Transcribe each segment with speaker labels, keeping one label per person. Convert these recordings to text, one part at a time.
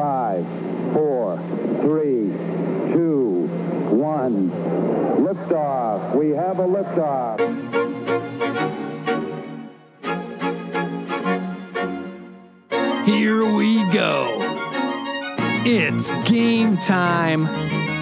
Speaker 1: Five, four, three, two, one. Liftoff. We have a liftoff.
Speaker 2: Here we go. It's game time.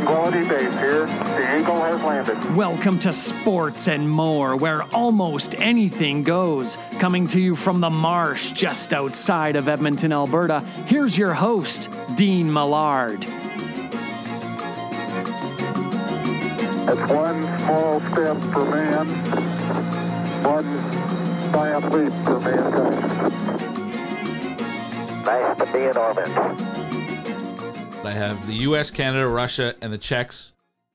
Speaker 3: Tranquility Base here. The Eagle has landed.
Speaker 2: Welcome to Sports and More, where almost anything goes. Coming to you from the marsh just outside of Edmonton, Alberta, here's your host, Dean Millard.
Speaker 3: It's one small step for man, one giant leap for mankind. Nice to be in orbit.
Speaker 4: I have the U.S., Canada, Russia, and the Czechs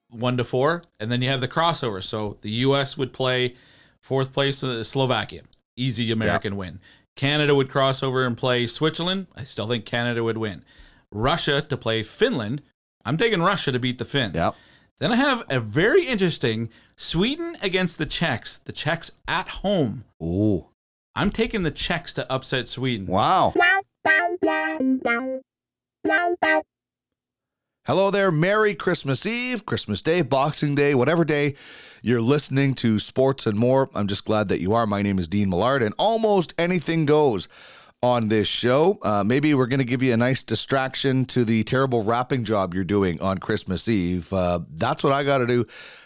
Speaker 4: one to four, and then you have the crossover. So the U.S. would play fourth place to Slovakia, easy American win. Canada would cross over and play Switzerland. I still think Canada would win. Russia to play Finland. I'm taking Russia to beat the Finns.
Speaker 5: Yep.
Speaker 4: Then I have a very interesting Sweden against the Czechs. The Czechs at home.
Speaker 5: Ooh.
Speaker 4: I'm taking the Czechs to upset Sweden.
Speaker 5: Wow. Hello there. Merry Christmas Eve, Christmas Day, Boxing Day, whatever day you're listening to sports and more. I'm just glad that you are. My name is Dean Millard, and almost anything goes on this show. Uh, maybe we're going to give you a nice distraction to the terrible wrapping job you're doing on Christmas Eve. Uh, that's what I got to do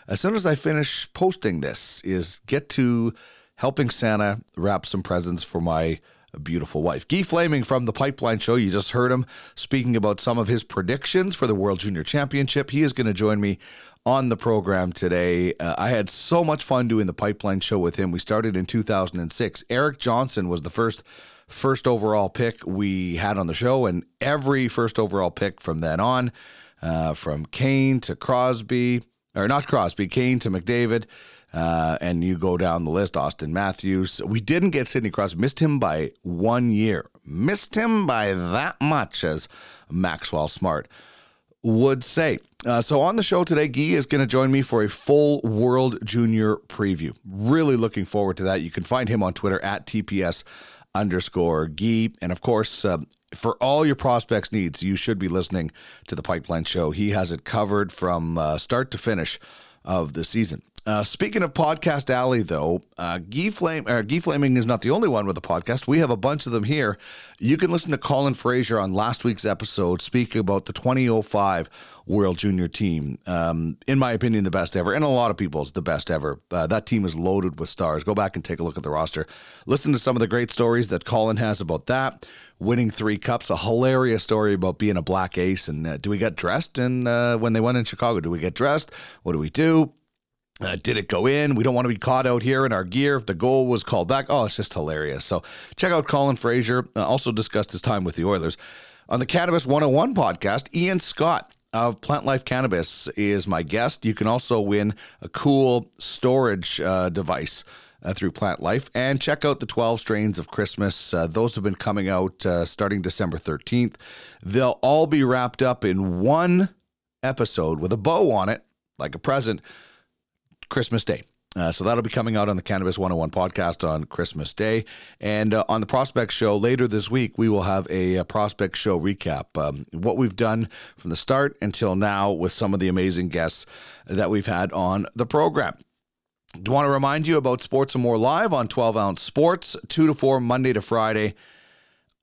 Speaker 5: as soon as I finish posting this is get to helping Santa wrap some presents for my beautiful wife. Guy Flaming from the Pipeline Show. You just heard him speaking about some of his predictions for the World Junior Championship. He is going to join me on the program today. Uh, I had so much fun doing the Pipeline Show with him. We started in 2006. Eric Johnson was the first first overall pick we had on the show, and every first overall pick from then on, uh, from Kane to Crosby, or not Crosby, Kane to McDavid. Uh, and you go down the list, Austin Matthews. We didn't get Sidney Crosby, missed him by one year, missed him by that much, as Maxwell Smart would say. Uh, so on the show today, Guy is going to join me for a full World Junior preview. Really looking forward to that. You can find him on Twitter at TPS underscore Guy. And of course, uh, for all your prospects needs, you should be listening to the Pipeline Show. He has it covered from uh, start to finish of the season. Uh, speaking of Podcast Alley, though, uh, Guy, Flame, uh, Guy Flaming is not the only one with a podcast. We have a bunch of them here. You can listen to Colin Fraser on last week's episode speaking about the 2005 World Junior team. Um, in my opinion, the best ever, and a lot of people's the best ever. Uh, that team is loaded with stars. Go back and take a look at the roster. Listen to some of the great stories that Colin has about that. Winning three cups, a hilarious story about being a black ace, and uh, do we get dressed? And uh, when they went in Chicago, do we get dressed? What do we do? Uh, did it go in? We don't want to be caught out here in our gear. If the goal was called back, oh, it's just hilarious. So check out Colin Fraser. Uh, also discussed his time with the Oilers. On the Cannabis 101 podcast, Ian Scott of Plant Life Cannabis is my guest. You can also win a cool storage uh, device uh, through Plant Life. And check out the 12 strains of Christmas. Uh, those have been coming out uh, starting December 13th. They'll all be wrapped up in one episode with a bow on it, like a present Christmas Day. Uh, so that'll be coming out on the Cannabis 101 podcast on Christmas Day. And uh, on the Prospect Show later this week, we will have a, a Prospect Show recap. Um, what we've done from the start until now with some of the amazing guests that we've had on the program. Do want to remind you about Sports and More Live on 12 Ounce Sports, 2 to 4, Monday to Friday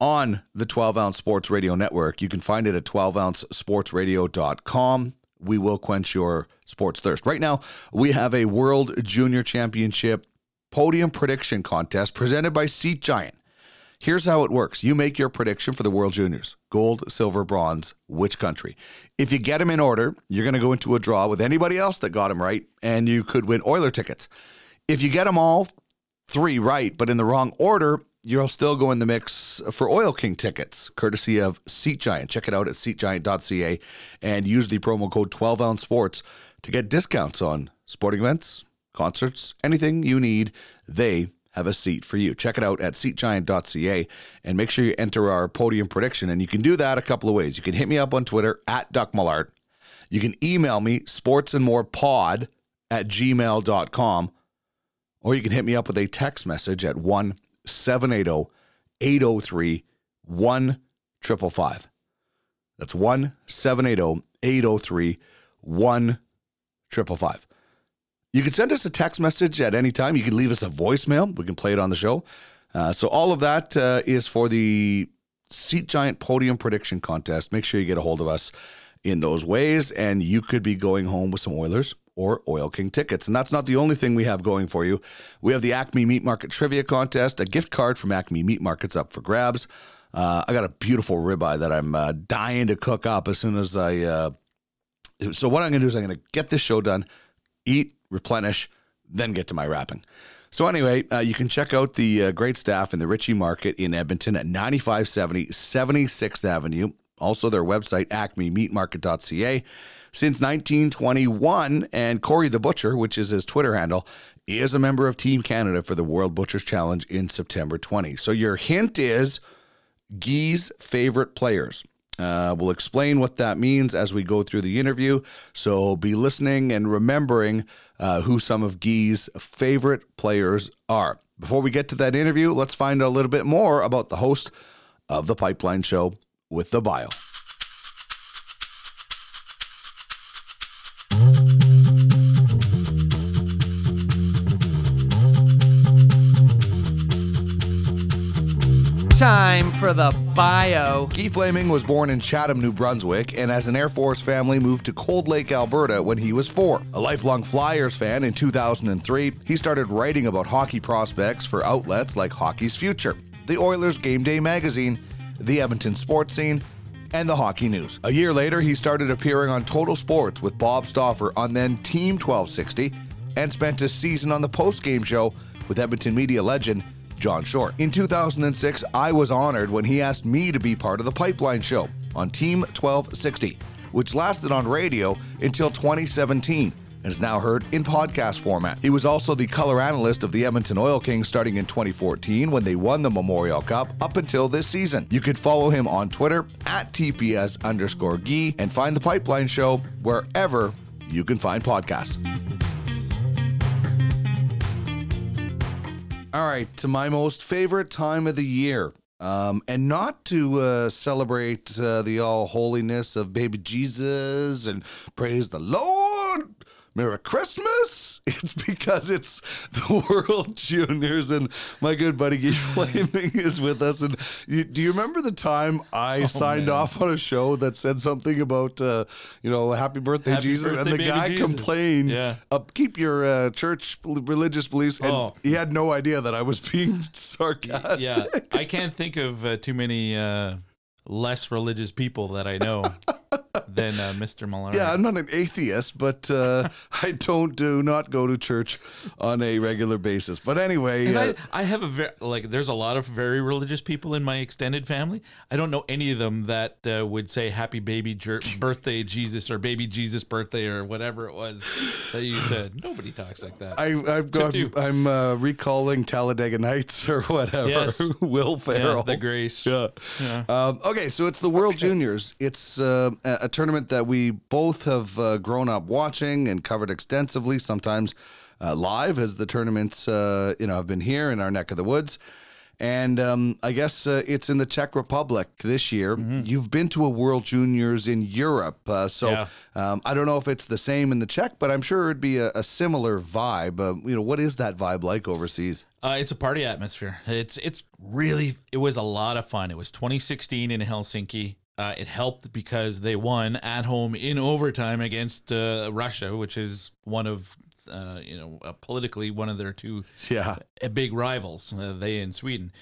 Speaker 5: on the 12 Ounce Sports Radio Network. You can find it at 12ouncesportsradio.com we will quench your sports thirst. Right now, we have a World Junior Championship podium prediction contest presented by Seat Giant. Here's how it works you make your prediction for the World Juniors gold, silver, bronze, which country. If you get them in order, you're going to go into a draw with anybody else that got them right, and you could win Oiler tickets. If you get them all three right, but in the wrong order, you'll still go in the mix for Oil King tickets, courtesy of Seat Giant. Check it out at seatgiant.ca and use the promo code 12 ounce sports to get discounts on sporting events, concerts, anything you need. They have a seat for you. Check it out at seatgiant.ca and make sure you enter our podium prediction. And you can do that a couple of ways. You can hit me up on Twitter at Duck Millard. You can email me sportsandmorepod at gmail.com or you can hit me up with a text message at 1 780 803 1555. That's 1 780 803 1555. You can send us a text message at any time. You can leave us a voicemail. We can play it on the show. Uh, so, all of that uh, is for the Seat Giant Podium Prediction Contest. Make sure you get a hold of us in those ways, and you could be going home with some Oilers or Oil King tickets. And that's not the only thing we have going for you. We have the Acme Meat Market Trivia Contest, a gift card from Acme Meat Markets up for grabs. Uh, I got a beautiful ribeye that I'm uh, dying to cook up as soon as I. Uh, so what I'm going to do is I'm going to get this show done, eat, replenish, then get to my wrapping. So anyway, uh, you can check out the uh, great staff in the Ritchie Market in Edmonton at 9570 76th Avenue. Also, their website, acmemeatmarket.ca. Since 1921, and Corey the Butcher, which is his Twitter handle, is a member of Team Canada for the World Butchers Challenge in September 20. So your hint is Guy's favorite players. Uh, we'll explain what that means as we go through the interview. So be listening and remembering uh, who some of Guy's favorite players are. Before we get to that interview, let's find out a little bit more about the host of the Pipeline Show with the bio.
Speaker 2: Time for the bio.
Speaker 5: Guy Flaming was born in Chatham, New Brunswick, and as an Air Force family moved to Cold Lake, Alberta when he was four. A lifelong Flyers fan in 2003, he started writing about hockey prospects for outlets like Hockey's Future, the Oilers Game Day magazine, the Edmonton Sports Scene, and the Hockey News. A year later, he started appearing on Total Sports with Bob Stauffer on then Team 1260 and spent a season on the post-game show with Edmonton media legend John Short. In 2006, I was honored when he asked me to be part of the Pipeline Show on Team 1260, which lasted on radio until 2017 and is now heard in podcast format. He was also the color analyst of the Edmonton Oil Kings starting in 2014 when they won the Memorial Cup up until this season. You could follow him on Twitter at TPS underscore Gee and find the Pipeline Show wherever you can find podcasts. All right, to my most favorite time of the year. Um, and not to uh, celebrate uh, the all holiness of baby Jesus and praise the Lord, Merry Christmas. It's because it's the World Juniors, and my good buddy Guy Flaming is with us. And you, do you remember the time I signed
Speaker 4: man.
Speaker 5: off on a show that said something about, uh, you know, Happy Birthday
Speaker 4: Happy
Speaker 5: Jesus,
Speaker 4: birthday,
Speaker 5: and the guy
Speaker 4: Jesus.
Speaker 5: complained,
Speaker 4: Yeah.
Speaker 5: "Up, keep your uh, church religious beliefs," and
Speaker 4: Oh.
Speaker 5: he had no idea that I was being sarcastic.
Speaker 4: yeah, I can't think of uh, too many uh, less religious people that I know than uh, Mr. Millard.
Speaker 5: Yeah, I'm not an atheist, but uh, I don't do not go to church on a regular basis. But anyway, uh,
Speaker 4: I, I have a very like. There's a lot of very religious people in my extended family. I don't know any of them that uh, would say "Happy Baby Jer- Birthday Jesus" or "Baby Jesus Birthday" or whatever it was that you said. Nobody talks like that.
Speaker 5: I, I've got. I'm uh, recalling Talladega Nights or whatever.
Speaker 4: Yes.
Speaker 5: Will
Speaker 4: yeah,
Speaker 5: Ferrell.
Speaker 4: the grace.
Speaker 5: Yeah.
Speaker 4: Yeah.
Speaker 5: Um, okay, so it's the World Juniors. It's a tournament that we both have uh, grown up watching and covered extensively, sometimes uh, live as the tournaments, uh, you know, have been here in our neck of the woods. And um, I guess uh, it's in the Czech Republic this year. You've been to a World Juniors in Europe, uh, so
Speaker 4: Yeah.
Speaker 5: um, I don't know if it's the same in the Czech, but I'm sure it'd be a, a similar vibe. Uh, you know, what is that vibe like overseas?
Speaker 4: Uh, it's a party atmosphere. It's it's really it was a lot of fun. It was 2016 in Helsinki. Uh, it helped because they won at home in overtime against uh, Russia, which is one of uh, you know uh, politically one of their two
Speaker 5: Yeah.
Speaker 4: uh, big rivals. Uh, they in Sweden.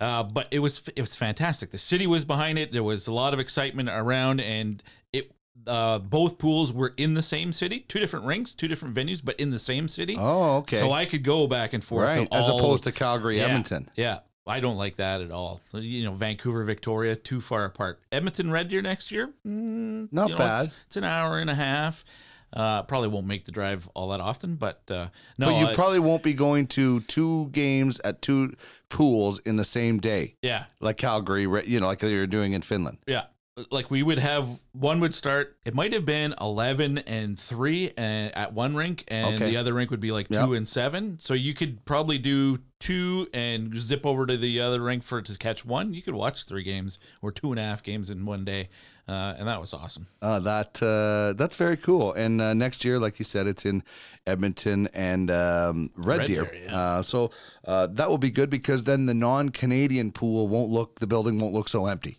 Speaker 4: Uh, but it was it was fantastic. The city was behind it. There was a lot of excitement around, and it uh, both pools were in the same city, two different rinks, two different venues, but in the same city.
Speaker 5: Oh, okay.
Speaker 4: So I could go back and forth,
Speaker 5: right, as opposed to Calgary,
Speaker 4: yeah,
Speaker 5: Edmonton.
Speaker 4: Yeah, I don't like that at all. You know, Vancouver, Victoria, too far apart. Edmonton, Red Deer next year, mm,
Speaker 5: Not
Speaker 4: you know,
Speaker 5: bad.
Speaker 4: It's, it's an hour and a half. Uh, probably won't make the drive all that often, but uh, no,
Speaker 5: but you
Speaker 4: I-
Speaker 5: probably won't be going to two games at two pools in the same day,
Speaker 4: yeah,
Speaker 5: like Calgary, you know, like you're doing in Finland.
Speaker 4: yeah. Like we would have one would start. It might have been eleven and three and at one rink, and
Speaker 5: Okay.
Speaker 4: the other rink would be like two
Speaker 5: Yep.
Speaker 4: and seven. So you could probably do two and zip over to the other rink for to catch one. You could watch three games or two and a half games in one day, uh, and that was awesome.
Speaker 5: Uh, that uh, that's very cool. And uh, next year, like you said, it's in Edmonton and um, Red,
Speaker 4: Red
Speaker 5: Deer.
Speaker 4: Deer, yeah.
Speaker 5: uh, so uh, that will be good because then the non-Canadian pool won't look, the building won't look so empty.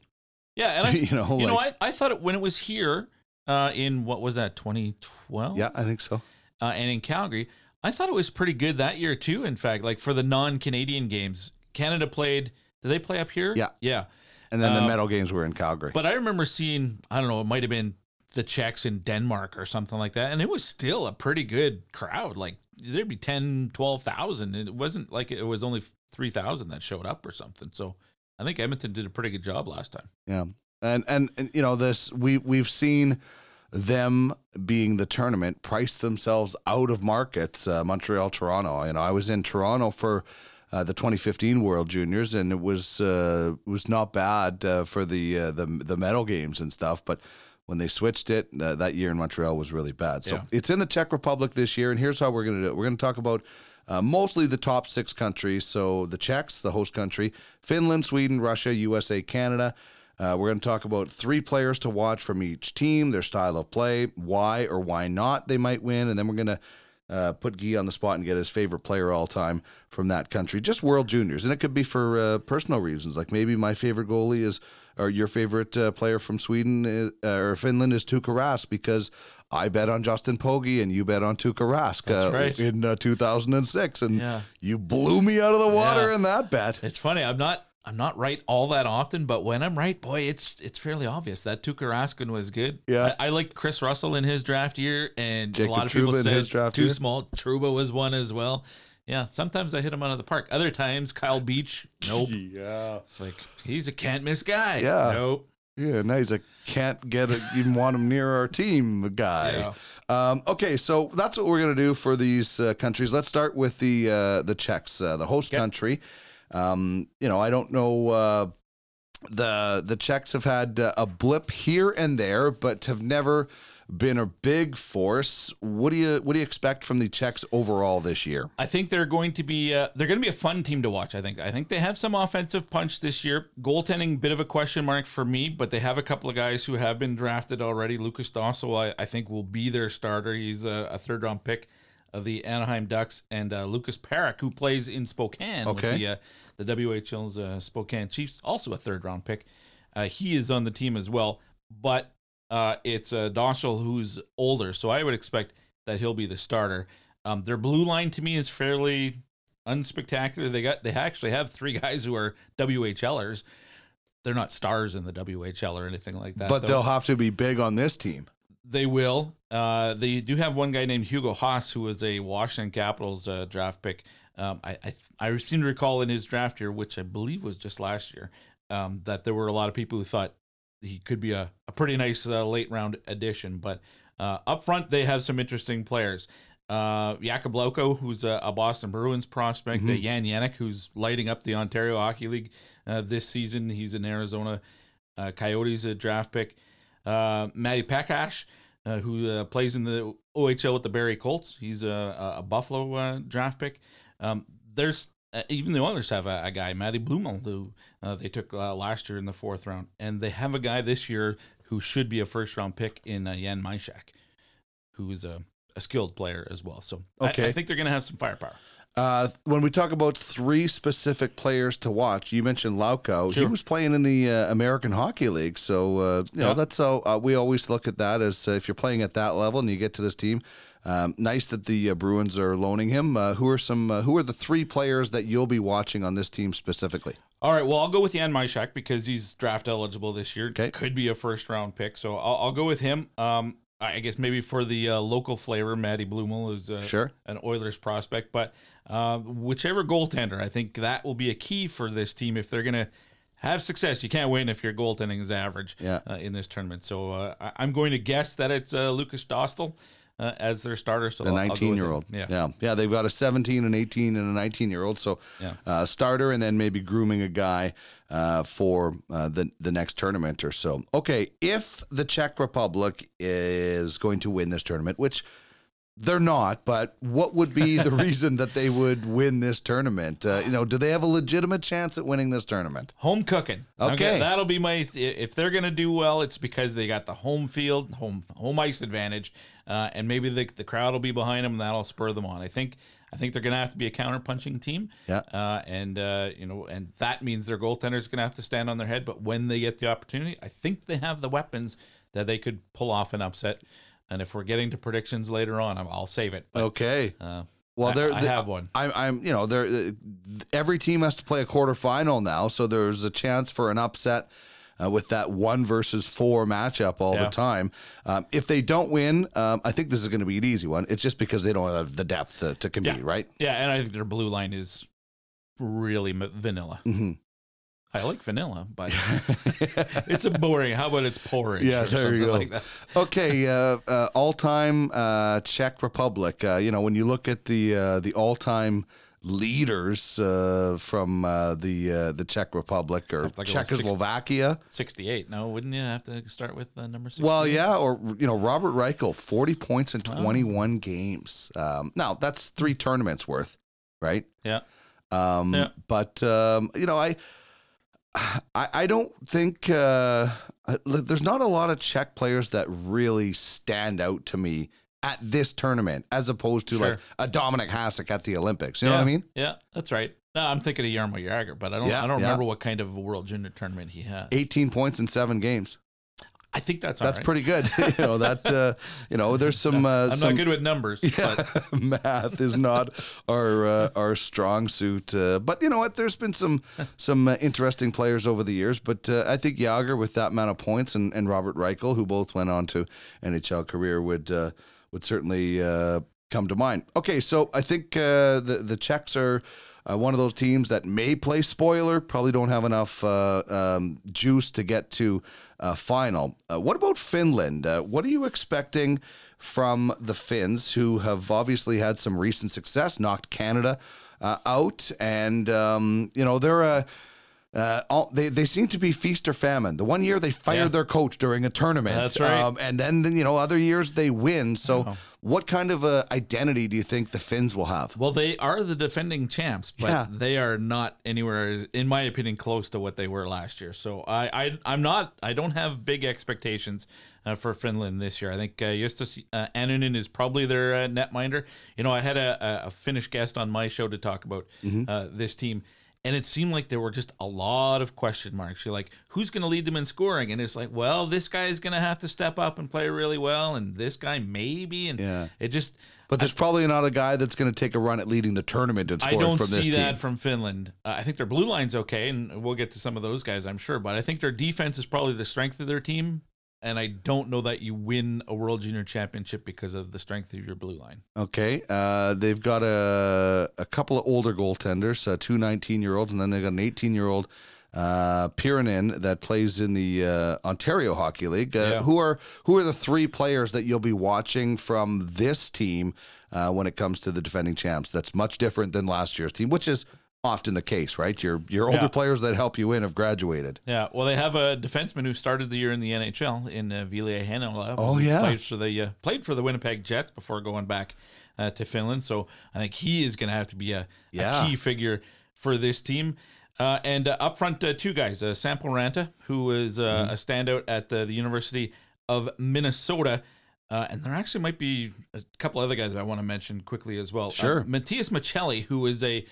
Speaker 4: Yeah, and I,
Speaker 5: You know,
Speaker 4: you know, I, I thought it when it was here uh, in what was that 2012?
Speaker 5: Yeah, I think so.
Speaker 4: uh, and in Calgary. I thought it was pretty good that year too. In fact, like for the non-Canadian games, Canada played. Did they play up here?
Speaker 5: Yeah.
Speaker 4: yeah.
Speaker 5: And then the
Speaker 4: Um,
Speaker 5: medal games were in Calgary.
Speaker 4: But I remember seeing. I don't know. It might have been the Czechs in Denmark or something like that, and it was still a pretty good crowd. Like there'd be 10, 12,000. and It wasn't like it was only three thousand that showed up or something. So I think Edmonton did a pretty good job last time.
Speaker 5: Yeah, and, and and you know this we we've seen them being the tournament price themselves out of markets. Uh, Montreal, Toronto. You know, I was in Toronto for. Uh, the 2015 World Juniors, and it was uh, it was not bad uh, for the uh, the the medal games and stuff. But when they switched it, uh, that year in Montreal was really bad. So
Speaker 4: Yeah.
Speaker 5: it's in the Czech Republic this year, and here's how we're going to do it. We're going to talk about uh, mostly the top six countries. So the Czechs, the host country, Finland, Sweden, Russia, USA, Canada. Uh, we're going to talk about three players to watch from each team, their style of play, why or why not they might win, and then we're going to uh, put Guy on the spot and get his favorite player all time from that country, just World Juniors, and it could be for uh, personal reasons. Like maybe my favorite goalie is, or your favorite uh, player from Sweden is, uh, or Finland is Tuukka Rask because I bet on Justin Pogge and you bet on Tuukka Rask uh,
Speaker 4: right.
Speaker 5: in uh, 2006, and
Speaker 4: Yeah.
Speaker 5: you blew me out of the water
Speaker 4: Yeah.
Speaker 5: in that bet.
Speaker 4: It's funny. I'm not. I'm not right all that often, but when I'm right, boy, it's it's fairly obvious that Tuukka Raskinen was good.
Speaker 5: Yeah.
Speaker 4: I, I like Chris Russell in his draft year, and
Speaker 5: Jacob
Speaker 4: a lot of people
Speaker 5: Trouba in
Speaker 4: said
Speaker 5: his draft
Speaker 4: too
Speaker 5: year.
Speaker 4: small. Trouba was one as well. Yeah, sometimes I hit him out of the park. Other times, Kyle Beach, nope.
Speaker 5: Yeah.
Speaker 4: It's like he's a can't miss guy.
Speaker 5: Yeah.
Speaker 4: nope.
Speaker 5: Yeah, now he's a can't get a, even want him near our team guy. Um, okay, so that's what we're gonna do for these uh, countries. Let's start with the uh, the Czechs, uh, the host country. Um, you know, I don't know. Uh, the the Czechs have had uh, a blip here and there, but have never been a big force. What do you what do you expect from the Czechs overall this year?
Speaker 4: I think they're going to be uh, they're going to be a fun team to watch. I think I think they have some offensive punch this year. Goaltending bit of a question mark for me, but they have a couple of guys who have been drafted already. Lucas Dostal, I, I think, will be their starter. He's a, a third round pick of the Anaheim Ducks, and uh, Lucas Parik, who plays in Spokane
Speaker 5: Okay.
Speaker 4: with the uh, the WHL's uh, Spokane Chiefs, also a third round pick. Uh, he is on the team as well, but uh, it's uh, Dostal who's older, so I would expect that he'll be the starter. Um, their blue line to me is fairly unspectacular. They got they actually have three guys who are WHLers. They're not stars in the WHL or anything like that.
Speaker 5: but
Speaker 4: though.
Speaker 5: they'll have to be big on this team.
Speaker 4: They will. Uh, they do have one guy named Hugo Haas, who was a Washington Capitals uh, draft pick. Um, I, I I seem to recall in his draft year, which I believe was just last year, um, that there were a lot of people who thought he could be a, a pretty nice uh, late round addition. But uh, up front, they have some interesting players. Uh, Jakub Lauko, who's a, a Boston Bruins prospect, uh, Jan Jenik, who's lighting up the Ontario Hockey League uh, this season. He's an Arizona uh, Coyotes uh, draft pick. Uh, Matty Pekar, uh, who uh, plays in the OHL with the Barrie Colts. He's a, a Buffalo uh, draft pick. Um, there's uh, even the Oilers have a, a guy, Matty Blumel, who uh, they took uh, last year in the fourth round, and they have a guy this year who should be a first round pick in uh, Jan Mysak, who's a, a skilled player as well. So I- I, think they're going to have some firepower.
Speaker 5: Uh, when we talk about three specific players to watch, you mentioned Lauko. He was playing in the uh, American Hockey League, so uh, you know that's how uh, we always look at that as uh, if you're playing at that level and you get to this team. Um, nice that the uh, Bruins are loaning him. Uh, who are some? Uh, who are the three players that you'll be watching on this team specifically?
Speaker 4: All right, well, I'll go with Jan Mysak because he's draft eligible this year.
Speaker 5: Okay.
Speaker 4: Could be a first round pick. So I'll, I'll go with him. Um, I guess maybe for the uh, local flavor, Matty Blumel is uh,
Speaker 5: Sure.
Speaker 4: an Oilers prospect. But uh, whichever goaltender, I think that will be a key for this team if they're going to have success. You can't win if your goaltending is average
Speaker 5: Yeah.
Speaker 4: uh, in this tournament. So uh, I- I'm going to guess that it's uh, Lucas Dostal. Uh, as their starter. So
Speaker 5: the
Speaker 4: I'll- I'll go with
Speaker 5: 19
Speaker 4: him.
Speaker 5: year old.
Speaker 4: Yeah.
Speaker 5: yeah, yeah. They've got a 17, an 18, and a 19 year old. So
Speaker 4: Yeah.
Speaker 5: uh, starter, and then maybe grooming a guy uh, for uh, the the next tournament or so. Okay, if the Czech Republic is going to win this tournament, which they're not, but what would be the reason that they would win this tournament? Uh, you know, do they have a legitimate chance at winning this tournament?
Speaker 4: Home cooking.
Speaker 5: Okay.
Speaker 4: that'll be my. If they're gonna do well, it's because they got the home field, home home ice advantage, uh, and maybe the the crowd will be behind them, and that'll spur them on. I think. I think they're going to have to be a counter-punching team.
Speaker 5: Yeah.
Speaker 4: Uh, and uh, you know, and that means their goaltender's going to have to stand on their head. But when they get the opportunity, I think they have the weapons that they could pull off an upset. And if we're getting to predictions later on, I'll, I'll save it. But,
Speaker 5: Okay.
Speaker 4: uh,
Speaker 5: Well,
Speaker 4: I-
Speaker 5: there
Speaker 4: I have one.
Speaker 5: I'm, I'm, you know, there. uh, Every team has to play a quarterfinal now, so there's a chance for an upset uh, with that one versus four matchup all
Speaker 4: Yeah.
Speaker 5: the time. Um, if they don't win, um, I think this is going to be an easy one. It's just because they don't have the depth to, to compete,
Speaker 4: Yeah.
Speaker 5: right?
Speaker 4: Yeah, and I think their blue line is really m- vanilla.
Speaker 5: Mhm.
Speaker 4: I like vanilla, but it's a boring. How about it's porridge?
Speaker 5: Yeah,
Speaker 4: or
Speaker 5: there
Speaker 4: something
Speaker 5: you go.
Speaker 4: Like that.
Speaker 5: okay, uh, uh, all-time uh, Czech Republic. Uh, you know, when you look at the uh, the all-time leaders uh, from uh, the uh, the Czech Republic or
Speaker 4: Have to go
Speaker 5: Czechoslovakia.
Speaker 4: Sixty-eight. No, wouldn't you have to start with uh, number six?
Speaker 5: Well, yeah, or you know, Robert Reichel, forty points in twenty-one games. Um, now that's three tournaments worth, right?
Speaker 4: Yeah.
Speaker 5: Um,
Speaker 4: Yeah.
Speaker 5: But um, you know, I, I, I don't think uh, there's not a lot of Czech players that really stand out to me at this tournament, as opposed to like a Dominic Hasek at the Olympics. You know what I mean?
Speaker 4: Yeah, that's right. No, I'm thinking of Yarmo Jagr, but I don't.
Speaker 5: Yeah,
Speaker 4: I don't
Speaker 5: yeah.
Speaker 4: remember what kind of a World Junior tournament he had.
Speaker 5: Eighteen points in seven games.
Speaker 4: I think that's
Speaker 5: That's
Speaker 4: right.
Speaker 5: pretty good. you know that. Uh, you know, there's some. Uh,
Speaker 4: I'm
Speaker 5: some
Speaker 4: not good with numbers, but
Speaker 5: math is not our uh, our strong suit. Uh, but you know what? There's been some some uh, interesting players over the years. But uh, I think Jagr, with that amount of points, and, and Robert Reichel, who both went on to NHL career, would uh, would certainly uh, come to mind. Okay, so I think uh, the the Czechs are. Uh, one of those teams that may play spoiler, probably don't have enough uh, um, juice to get to uh, final. Uh, what about Finland? Uh, what are you expecting from the Finns, who have obviously had some recent success, knocked Canada uh, out, and um, you know they're a. Uh, all, they they seem to be feast or famine. The one year they fired
Speaker 4: Yeah.
Speaker 5: their coach during a tournament,
Speaker 4: That's right.
Speaker 5: um, and then you know other years they win. So, what kind of a identity do you think the Finns will have?
Speaker 4: well, they are the defending champs, but
Speaker 5: Yeah.
Speaker 4: they are not anywhere, in my opinion, close to what they were last year. So I, I I'm not. I don't have big expectations uh, for Finland this year. I think uh, Justus uh, Annunen is probably their uh, netminder. You know, I had a, a- a Finnish guest on my show to talk about
Speaker 5: Mm-hmm.
Speaker 4: uh, this team. And it seemed like there were just a lot of question marks. You're like, who's going to lead them in scoring? And it's like, well, this guy is going to have to step up and play really well, and this guy maybe. And
Speaker 5: Yeah.
Speaker 4: it just,
Speaker 5: But there's probably not a guy that's going to take a run at leading the tournament and
Speaker 4: I don't see that from Finland. Uh, I think their blue line's okay, and we'll get to some of those guys, I'm sure. But I think their defense is probably the strength of their team, and I don't know that you win a World Junior Championship because of the strength of your blue line.
Speaker 5: Okay. Uh, they've got a, a couple of older goaltenders, uh, two 19 year olds, and then they've got an 18 year old uh, Piiroinen that plays in the uh, Ontario Hockey League. Uh,
Speaker 4: Yeah.
Speaker 5: Who are who are the three players that you'll be watching from this team uh, when it comes to the defending champs? That's much different than last year's team, which is often the case, right? Your your older
Speaker 4: Yeah.
Speaker 5: players that help you in have graduated.
Speaker 4: Yeah, well, they have a defenseman who started the year in the NHL in uh, Ville Heinola.
Speaker 5: Oh, yeah.
Speaker 4: played for the uh, played for the Winnipeg Jets before going back uh, to Finland. So I think he is going to have to be a,
Speaker 5: Yeah.
Speaker 4: a key figure for this team. Uh, and uh, up front, uh, two guys: uh, Sampo Ranta, who is uh,
Speaker 5: Mm-hmm.
Speaker 4: a standout at the, the University of Minnesota. Uh, and there actually might be a couple other guys I want to mention quickly as well.
Speaker 5: Sure.
Speaker 4: Uh, Matias Maccelli, who is a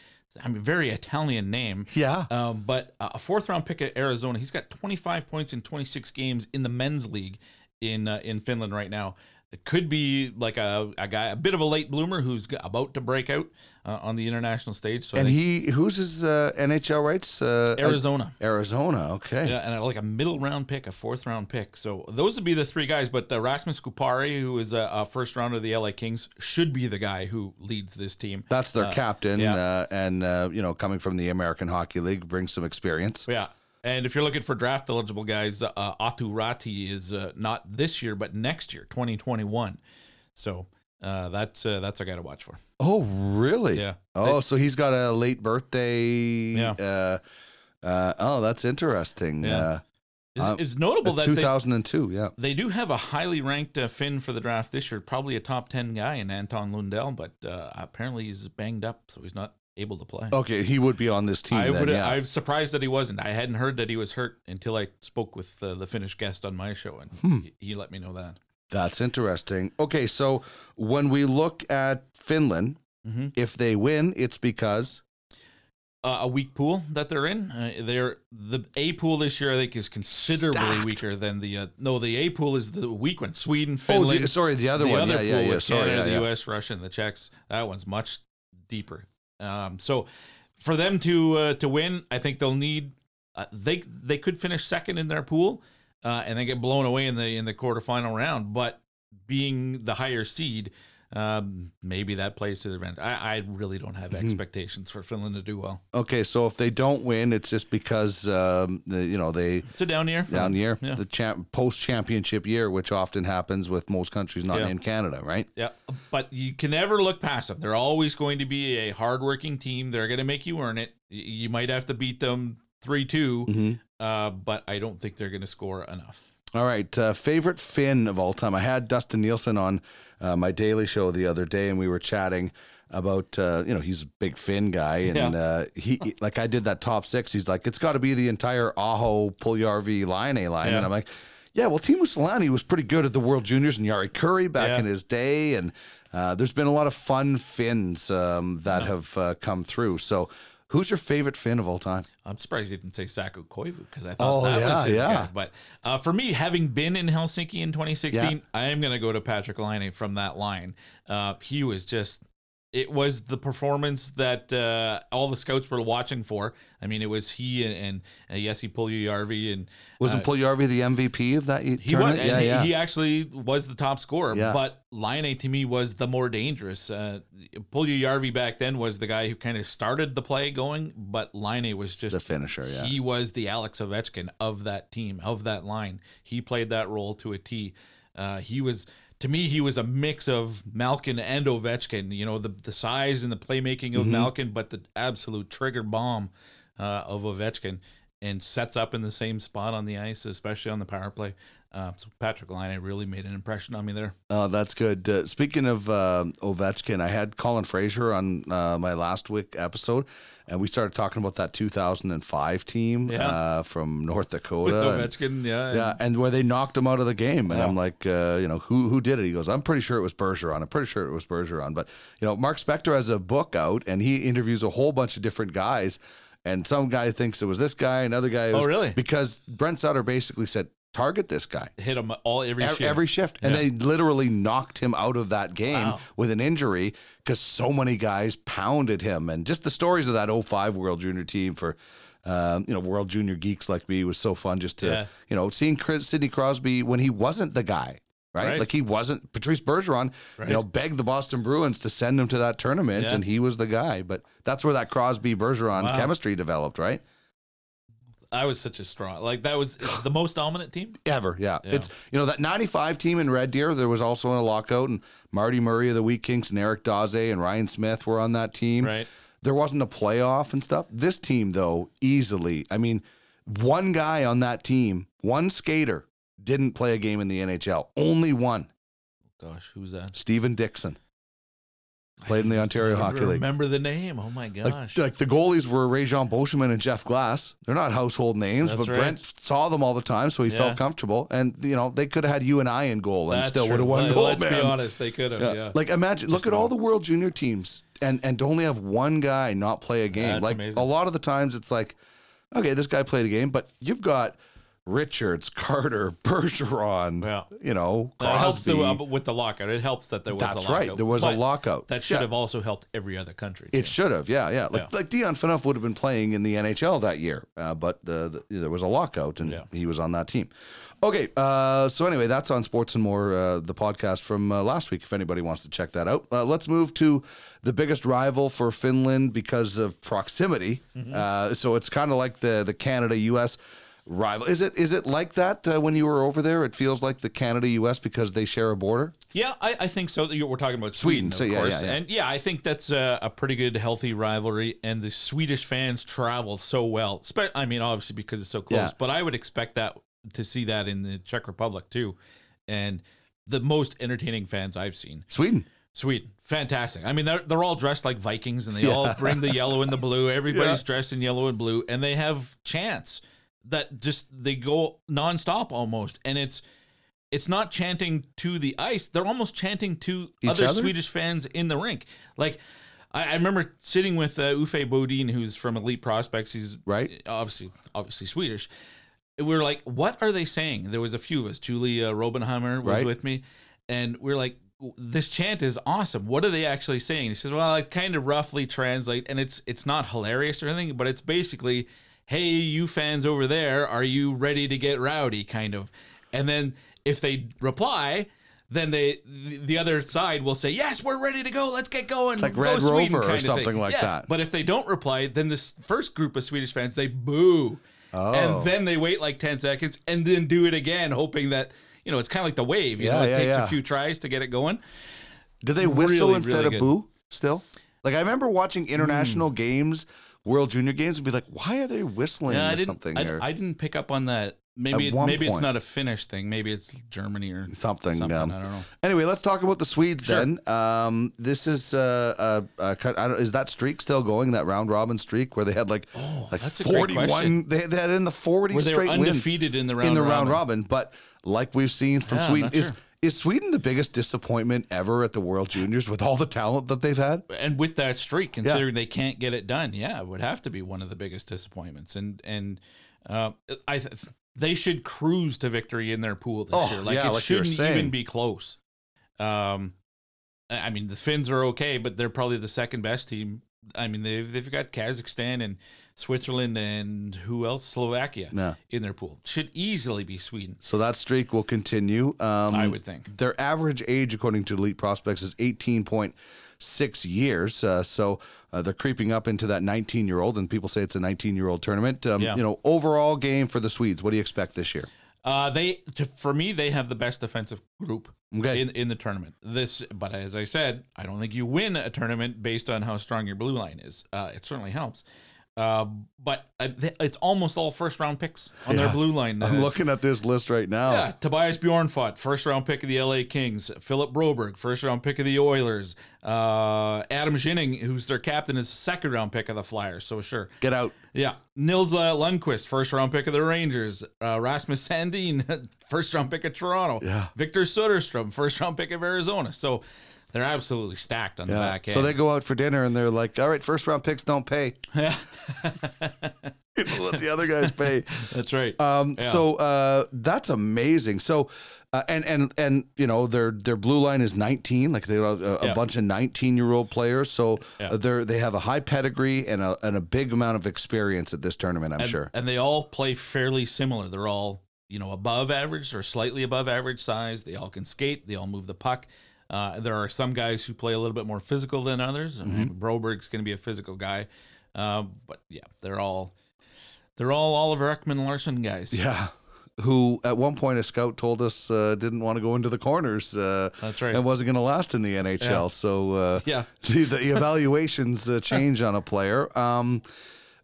Speaker 4: I mean, very Italian name.
Speaker 5: Yeah.
Speaker 4: Um, but uh, a fourth round pick at Arizona. He's got 25 points in 26 games in the men's league in uh, in Finland right now. It could be like a, a guy, a bit of a late bloomer who's about to break out uh, on the international stage. So
Speaker 5: And he who's his uh, NHL rights? Uh,
Speaker 4: Arizona.
Speaker 5: Arizona. Okay.
Speaker 4: Yeah, and like a middle round pick, a fourth round pick. So those would be the three guys. But uh, Rasmus Kupari, who is a, a first round of the LA Kings, should be the guy who leads this team.
Speaker 5: That's their
Speaker 4: Uh,
Speaker 5: captain,
Speaker 4: yeah.
Speaker 5: uh, and uh, you know, coming from the American Hockey League, brings some experience.
Speaker 4: Yeah. And if you're looking for draft eligible guys, uh, Aatu Räty is uh, not this year, but next year, 2021. So Uh, that's uh, that's a guy to watch for.
Speaker 5: Oh, really?
Speaker 4: Yeah.
Speaker 5: Oh, so he's got a late birthday.
Speaker 4: Yeah.
Speaker 5: Uh, uh, oh, that's interesting.
Speaker 4: Yeah.
Speaker 5: Uh,
Speaker 4: It's,
Speaker 5: Uh,
Speaker 4: it's notable that they,
Speaker 5: 2002. Yeah.
Speaker 4: they do have a highly ranked uh, Finn for the draft this year, probably a top ten guy in Anton Lundell, but uh, apparently he's banged up, so he's not able to play.
Speaker 5: Okay, he would be on this team.
Speaker 4: I
Speaker 5: then,
Speaker 4: would.
Speaker 5: yeah.
Speaker 4: I'm surprised that he wasn't. I hadn't heard that he was hurt until I spoke with uh, the Finnish guest on my show, and
Speaker 5: Hmm.
Speaker 4: he, he let me know that.
Speaker 5: That's interesting. Okay, so when we look at Finland,
Speaker 4: Mhm.
Speaker 5: if they win, it's because
Speaker 4: Uh, a weak pool that they're in. Uh, they're the A pool this year. I think is considerably
Speaker 5: Stacked.
Speaker 4: weaker than the uh, no. The A pool is the weak one. Sweden,
Speaker 5: oh,
Speaker 4: Finland.
Speaker 5: the, sorry, the other
Speaker 4: the
Speaker 5: one.
Speaker 4: other
Speaker 5: yeah,
Speaker 4: pool
Speaker 5: yeah, yeah.
Speaker 4: with
Speaker 5: Sorry,
Speaker 4: Canada,
Speaker 5: yeah,
Speaker 4: the. U.S., Russia, and the Czechs. That one's much deeper. Um, so for them to uh, to win, I think they'll need uh, they they could finish second in their pool uh, and then get blown away in the in the quarterfinal round. But being the higher seed, um, maybe that plays to their advantage. I, I really don't have
Speaker 5: Mm-hmm.
Speaker 4: expectations for Finland to do well.
Speaker 5: Okay, so if they don't win, it's just because um, the, you know they
Speaker 4: It's a down year.
Speaker 5: down year,
Speaker 4: Yeah.
Speaker 5: the champ, post championship year, which often happens with most countries not
Speaker 4: Yeah.
Speaker 5: in Canada, right?
Speaker 4: Yeah, but you can never look past them. They're always going to be a hardworking team. They're going to make you earn it. You might have to beat them 3 2,
Speaker 5: Mm-hmm.
Speaker 4: uh, but I don't think they're going to score enough.
Speaker 5: All right, uh, favorite Finn of all time. I had Dustin Nielsen on uh, my daily show the other day, and we were chatting about uh, you know he's a big Finn guy, and
Speaker 4: Yeah.
Speaker 5: uh, he like I did that top six. He's like, it's got to be the entire Aho Puljärvi Line A line,
Speaker 4: Yeah.
Speaker 5: and I'm like, yeah, well, Teemu Selanne was pretty good at the World Juniors, and Jari Kurri back
Speaker 4: Yeah.
Speaker 5: in his day, and uh, there's been a lot of fun Finns um, that have uh, come through. So, who's your favorite Finn of all time?
Speaker 4: I'm surprised he didn't say Saku Koivu because I thought
Speaker 5: Oh,
Speaker 4: that
Speaker 5: yeah,
Speaker 4: was his
Speaker 5: yeah.
Speaker 4: guy. But uh, for me, having been in Helsinki in 2016,
Speaker 5: Yeah.
Speaker 4: I am going to go to Patrik Laine from that line. Uh, he was just. It was the performance that uh, all the scouts were watching for. I mean, it was he and, and uh, Jesse Puljujärvi and
Speaker 5: Wasn't Puljärvi the MVP of that
Speaker 4: He
Speaker 5: tournament?
Speaker 4: was, and he, he actually was the top scorer.
Speaker 5: Yeah.
Speaker 4: But Laine to me was the more dangerous. Uh, Puljujärvi back then was the guy who kind of started the play going, but Laine was just
Speaker 5: The finisher, yeah.
Speaker 4: He was the Alex Ovechkin of that team, of that line. He played that role to a T. Uh, he was to me, he was a mix of Malkin and Ovechkin. You know, the the size and the playmaking
Speaker 5: Mm-hmm.
Speaker 4: of Malkin, but the absolute trigger bomb uh, of Ovechkin, and sets up in the same spot on the ice, especially on the power play. Uh, so Patrik Laine really made an impression on me there.
Speaker 5: Oh, that's good. Uh, speaking of uh, Ovechkin, I had Colin Fraser on uh, my last week episode, and we started talking about that 2005 team
Speaker 4: Yeah.
Speaker 5: uh, from North
Speaker 4: With
Speaker 5: Dakota. and-
Speaker 4: Ovechkin, yeah,
Speaker 5: yeah, and where they knocked him out of the game, and
Speaker 4: Yeah.
Speaker 5: I'm like, uh, you know, who who did it? He goes, I'm pretty sure it was Bergeron. I'm pretty sure it was Bergeron. But you know, Mark Spector has a book out, and he interviews a whole bunch of different guys, and some guy thinks it was this guy, another guy. it
Speaker 4: Oh,
Speaker 5: was-
Speaker 4: really?
Speaker 5: Because Brent Sutter basically said, target this guy
Speaker 4: hit him all every
Speaker 5: every,
Speaker 4: shift.
Speaker 5: every shift. And
Speaker 4: Yeah.
Speaker 5: they literally knocked him out of that game
Speaker 4: Wow.
Speaker 5: with an injury because so many guys pounded him. And just the stories of that 05 World Junior team for, um, you know, World Junior geeks like me was so fun just to,
Speaker 4: Yeah.
Speaker 5: you know, seeing Chris, Sidney Crosby when he wasn't the guy. Right?
Speaker 4: Right.
Speaker 5: like he wasn't. Patrice Bergeron,
Speaker 4: Right.
Speaker 5: you know, begged the Boston Bruins to send him to that tournament,
Speaker 4: Yeah.
Speaker 5: and he was the guy. But that's where that Crosby Bergeron
Speaker 4: Wow.
Speaker 5: chemistry developed, right?
Speaker 4: I was such a strong, like that was the most dominant team.
Speaker 5: Ever, yeah.
Speaker 4: Yeah.
Speaker 5: It's you know that '95 team in Red Deer. There was also in a lockout, and Marty Murray of the Wheat Kings and Eric Daze and Ryan Smyth were on that team.
Speaker 4: Right.
Speaker 5: There wasn't a playoff and stuff. This team, though, easily. I mean, one guy on that team, one skater, didn't play a game in the NHL. Only one.
Speaker 4: Gosh, who's that?
Speaker 5: Stephen Dixon played in the Ontario Hockey League.
Speaker 4: Remember the name? Oh my
Speaker 5: Like,
Speaker 4: gosh!
Speaker 5: like the goalies were Rejean Beauchemin and Jeff Glass. They're not household names,
Speaker 4: That's
Speaker 5: but
Speaker 4: right.
Speaker 5: Brent saw them all the time, so he
Speaker 4: Yeah.
Speaker 5: felt comfortable. And you know, they could have had you and I in goal and
Speaker 4: That's
Speaker 5: still would have won
Speaker 4: Let-
Speaker 5: gold,
Speaker 4: Let's
Speaker 5: man.
Speaker 4: be honest, they could have.
Speaker 5: Yeah.
Speaker 4: Yeah.
Speaker 5: Like imagine, look at all the World Junior teams, and and to only have one guy not play a game.
Speaker 4: That's
Speaker 5: like
Speaker 4: amazing.
Speaker 5: a lot of the times, it's like, okay, this guy played a game, but you've got Richards, Carter, Bergeron.
Speaker 4: Yeah.
Speaker 5: You know,
Speaker 4: That helps the, uh, with the lockout. It helps that there was a lockout.
Speaker 5: That's right. There was a
Speaker 4: but
Speaker 5: lockout.
Speaker 4: That should
Speaker 5: Yeah.
Speaker 4: have also helped every other country.
Speaker 5: It
Speaker 4: too.
Speaker 5: should have, yeah, yeah. Like
Speaker 4: Yeah.
Speaker 5: like Dion Phaneuf would have been playing in the NHL that year, uh, but uh, the, there was a lockout and
Speaker 4: Yeah.
Speaker 5: he was on that team. Okay, uh, so anyway, that's on Sports and More, uh, the podcast from uh, last week. If anybody wants to check that out, uh, let's move to the biggest rival for Finland because of proximity.
Speaker 4: Mm-hmm.
Speaker 5: Uh, so it's kind of like the the Canada U.S. rival. Is it is it like that uh, when you were over there? It feels like the Canada U.S. because they share a border.
Speaker 4: Yeah, I, I think so. We're talking about Sweden,
Speaker 5: Sweden, so
Speaker 4: of
Speaker 5: yeah,
Speaker 4: course,
Speaker 5: yeah, yeah.
Speaker 4: and yeah, I think that's a, a pretty good, healthy rivalry. And the Swedish fans travel so well. I mean, obviously because it's so close,
Speaker 5: Yeah.
Speaker 4: but I would expect that to see that in the Czech Republic too. And the most entertaining fans I've seen,
Speaker 5: Sweden.
Speaker 4: Sweden, fantastic. I mean, they're they're all dressed like Vikings, and they all bring the yellow and the blue. Everybody's
Speaker 5: Yeah.
Speaker 4: dressed in yellow and blue, and they have chants that just they go nonstop almost, and it's it's not chanting to the ice; they're almost chanting to
Speaker 5: Each
Speaker 4: other
Speaker 5: other?
Speaker 4: Swedish fans in the rink. Like I, I remember sitting with uh, Uffe Bodin, who's from Elite Prospects. He's
Speaker 5: Right.
Speaker 4: obviously obviously Swedish. We were like, what are they saying? There was a few of us. Julie uh, Robenheimer was
Speaker 5: Right.
Speaker 4: with me, and we are like, this chant is awesome. What are they actually saying? He says, well, I kind of roughly translate, and it's it's not hilarious or anything, but it's basically, hey, you fans over there, are you ready to get rowdy? Kind of, and then if they reply. Then they, the the other side will say, "Yes, we're ready to go. Let's get going."
Speaker 5: like
Speaker 4: Go
Speaker 5: Red
Speaker 4: Sweden,"
Speaker 5: Rover or something like
Speaker 4: Yeah,
Speaker 5: that.
Speaker 4: But if they don't reply, then this first group of Swedish fans they boo,
Speaker 5: Oh.
Speaker 4: and then they wait like ten seconds and then do it again, hoping that you know it's kind of like the wave. You
Speaker 5: Yeah,
Speaker 4: know, it
Speaker 5: yeah,
Speaker 4: takes a few tries to get it going.
Speaker 5: Do they whistle
Speaker 4: Really,
Speaker 5: instead
Speaker 4: really
Speaker 5: of
Speaker 4: good.
Speaker 5: boo still? Like I remember watching
Speaker 4: Hmm.
Speaker 5: international games, World Junior games, and be like, why are they whistling
Speaker 4: Yeah,
Speaker 5: or
Speaker 4: I didn't.
Speaker 5: something?
Speaker 4: I,
Speaker 5: or
Speaker 4: I didn't pick up on that. Maybe it, maybe it's not a Finnish thing. Maybe it's Germany or
Speaker 5: something.
Speaker 4: Something.
Speaker 5: um,
Speaker 4: I don't know.
Speaker 5: Anyway, let's talk about the Swedes
Speaker 4: Sure.
Speaker 5: then. Um, this is uh, uh, uh, I don't, is that streak still going? That round robin streak where they had like like
Speaker 4: Oh, that's
Speaker 5: forty one. They, they had in the forty
Speaker 4: Where they were
Speaker 5: straight
Speaker 4: undefeated in the round
Speaker 5: in the round
Speaker 4: robin.
Speaker 5: robin. But like we've seen from
Speaker 4: Yeah,
Speaker 5: Sweden, is
Speaker 4: sure.
Speaker 5: Is Sweden the biggest disappointment ever at the World Juniors with all the talent that they've had?
Speaker 4: and with that streak, considering they can't get it done, yeah, it would have to be one of the biggest disappointments. And and uh, I th- they should cruise to victory in their pool this
Speaker 5: Oh,
Speaker 4: year. Like
Speaker 5: yeah,
Speaker 4: it
Speaker 5: like
Speaker 4: shouldn't even be close. Um, I I mean the Finns are okay, but they're probably the second best team. I mean they've they've got Kazakhstan and Switzerland and who else? Slovakia
Speaker 5: Yeah.
Speaker 4: in their pool. Should easily be Sweden.
Speaker 5: So that streak will continue. Um,
Speaker 4: I would think.
Speaker 5: Their average age, according to Elite Prospects, is 18.6 years. Uh, so uh, they're creeping up into that 19 year old, and people say it's a 19 year old tournament. Um,
Speaker 4: Yeah.
Speaker 5: You know, overall game for the Swedes, what do you expect this year?
Speaker 4: Uh, they to, for me they have the best defensive group
Speaker 5: Okay.
Speaker 4: in in the tournament. This, but as I said, I don't think you win a tournament based on how strong your blue line is. Uh, it certainly helps, uh, but it's almost all first round picks on
Speaker 5: Yeah.
Speaker 4: their blue line.
Speaker 5: I'm
Speaker 4: Uh,
Speaker 5: looking at this list right now.
Speaker 4: Yeah, Tobias Bjornfot, first round pick of the LA Kings. Philip Broberg, first round pick of the Oilers. Uh, Adam Ginning, who's their captain, is second round pick of the Flyers. So sure.
Speaker 5: Get out.
Speaker 4: Yeah, Nils uh, Lundkvist, first round pick of the Rangers. Uh, Rasmus Sandin, first round pick of Toronto.
Speaker 5: Yeah.
Speaker 4: Victor Soderstrom, first round pick of Arizona. So they're absolutely stacked on the
Speaker 5: Yeah.
Speaker 4: back end.
Speaker 5: So they go out for dinner and they're like, all right, first round picks don't pay.
Speaker 4: yeah,
Speaker 5: Let the other guys pay.
Speaker 4: that's right.
Speaker 5: Um,
Speaker 4: Yeah.
Speaker 5: So uh, that's amazing. So, uh, and and and you know their their blue line is 19. Like they have a, a
Speaker 4: Yeah.
Speaker 5: bunch of 19 year old players. So
Speaker 4: Yeah.
Speaker 5: uh, they're they have a high pedigree and a and a big amount of experience at this tournament. I'm
Speaker 4: and,
Speaker 5: sure.
Speaker 4: and they all play fairly similar. They're all you know above average or slightly above average size. They all can skate. They all move the puck. Uh, there are some guys who play a little bit more physical than others. I mean,
Speaker 5: Mm-hmm.
Speaker 4: Broberg's going to be a physical guy, um, but yeah, they're all they're all Oliver Ekman-Larsson guys.
Speaker 5: Yeah. Who at one point a scout told us uh, didn't want to go into the corners. Uh,
Speaker 4: That's right.
Speaker 5: And wasn't going to last in the NHL.
Speaker 4: Yeah.
Speaker 5: So uh,
Speaker 4: Yeah.
Speaker 5: the, the evaluations uh, change on a player. Um,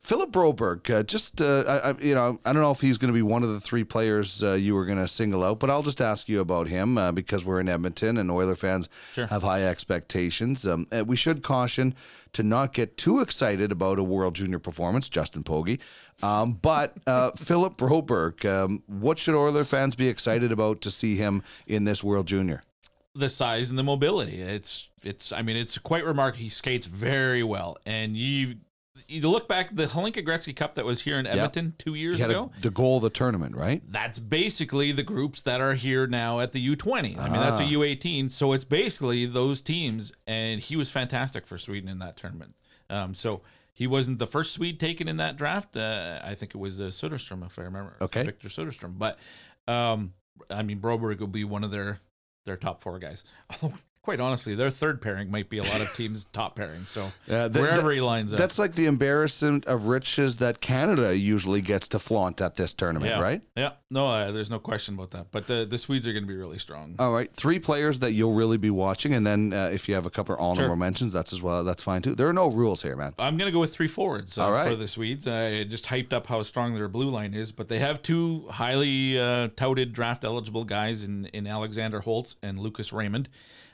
Speaker 5: Philip Broberg, uh, just uh, I, I, you know, I don't know if he's going to be one of the three players uh, you were going to single out, but I'll just ask you about him uh, because we're in Edmonton and Oiler fans
Speaker 4: Sure.
Speaker 5: have high expectations. Um, uh, we should caution to not get too excited about a World Junior performance, Justin Pogge. Um, but uh, Philip Broberg, um, what should Oiler fans be excited about to see him in this World Junior?
Speaker 4: the size and the mobility. It's it's I mean it's quite remarkable. He skates very well, and you you look back the Hlinka Gretzky Cup that was here in Edmonton two years ago.
Speaker 5: a, the goal of the tournament, right?
Speaker 4: that's basically the groups that are here now at the U20. I mean, that's a
Speaker 5: Ah.
Speaker 4: U18, so it's basically those teams, and he was fantastic for Sweden in that tournament. Um, so he wasn't the first Swede taken in that draft. Uh, I think it was uh, Soderstrom, if I remember.
Speaker 5: Okay.
Speaker 4: Victor Soderstrom. But um, I mean, Broberg will be one of their their top four guys. Although quite honestly, their third pairing might be a lot of teams' top pairing. So
Speaker 5: Yeah,
Speaker 4: wherever he lines up,
Speaker 5: That's like the embarrassment of riches that Canada usually gets to flaunt at this tournament,
Speaker 4: yeah,
Speaker 5: right?
Speaker 4: Yeah, no, uh, there's no question about that. But the the Swedes are going to be really strong.
Speaker 5: All right, three players that you'll really be watching, and then uh, if you have a couple of honorable
Speaker 4: Sure.
Speaker 5: mentions, that's as well. That's fine too. There are no rules here, man.
Speaker 4: I'm going to go with three forwards uh,
Speaker 5: All right.
Speaker 4: for the Swedes. I just hyped up how strong their blue line is, but they have two highly uh, touted draft eligible guys in, in Alexander Holtz and Lucas Raymond.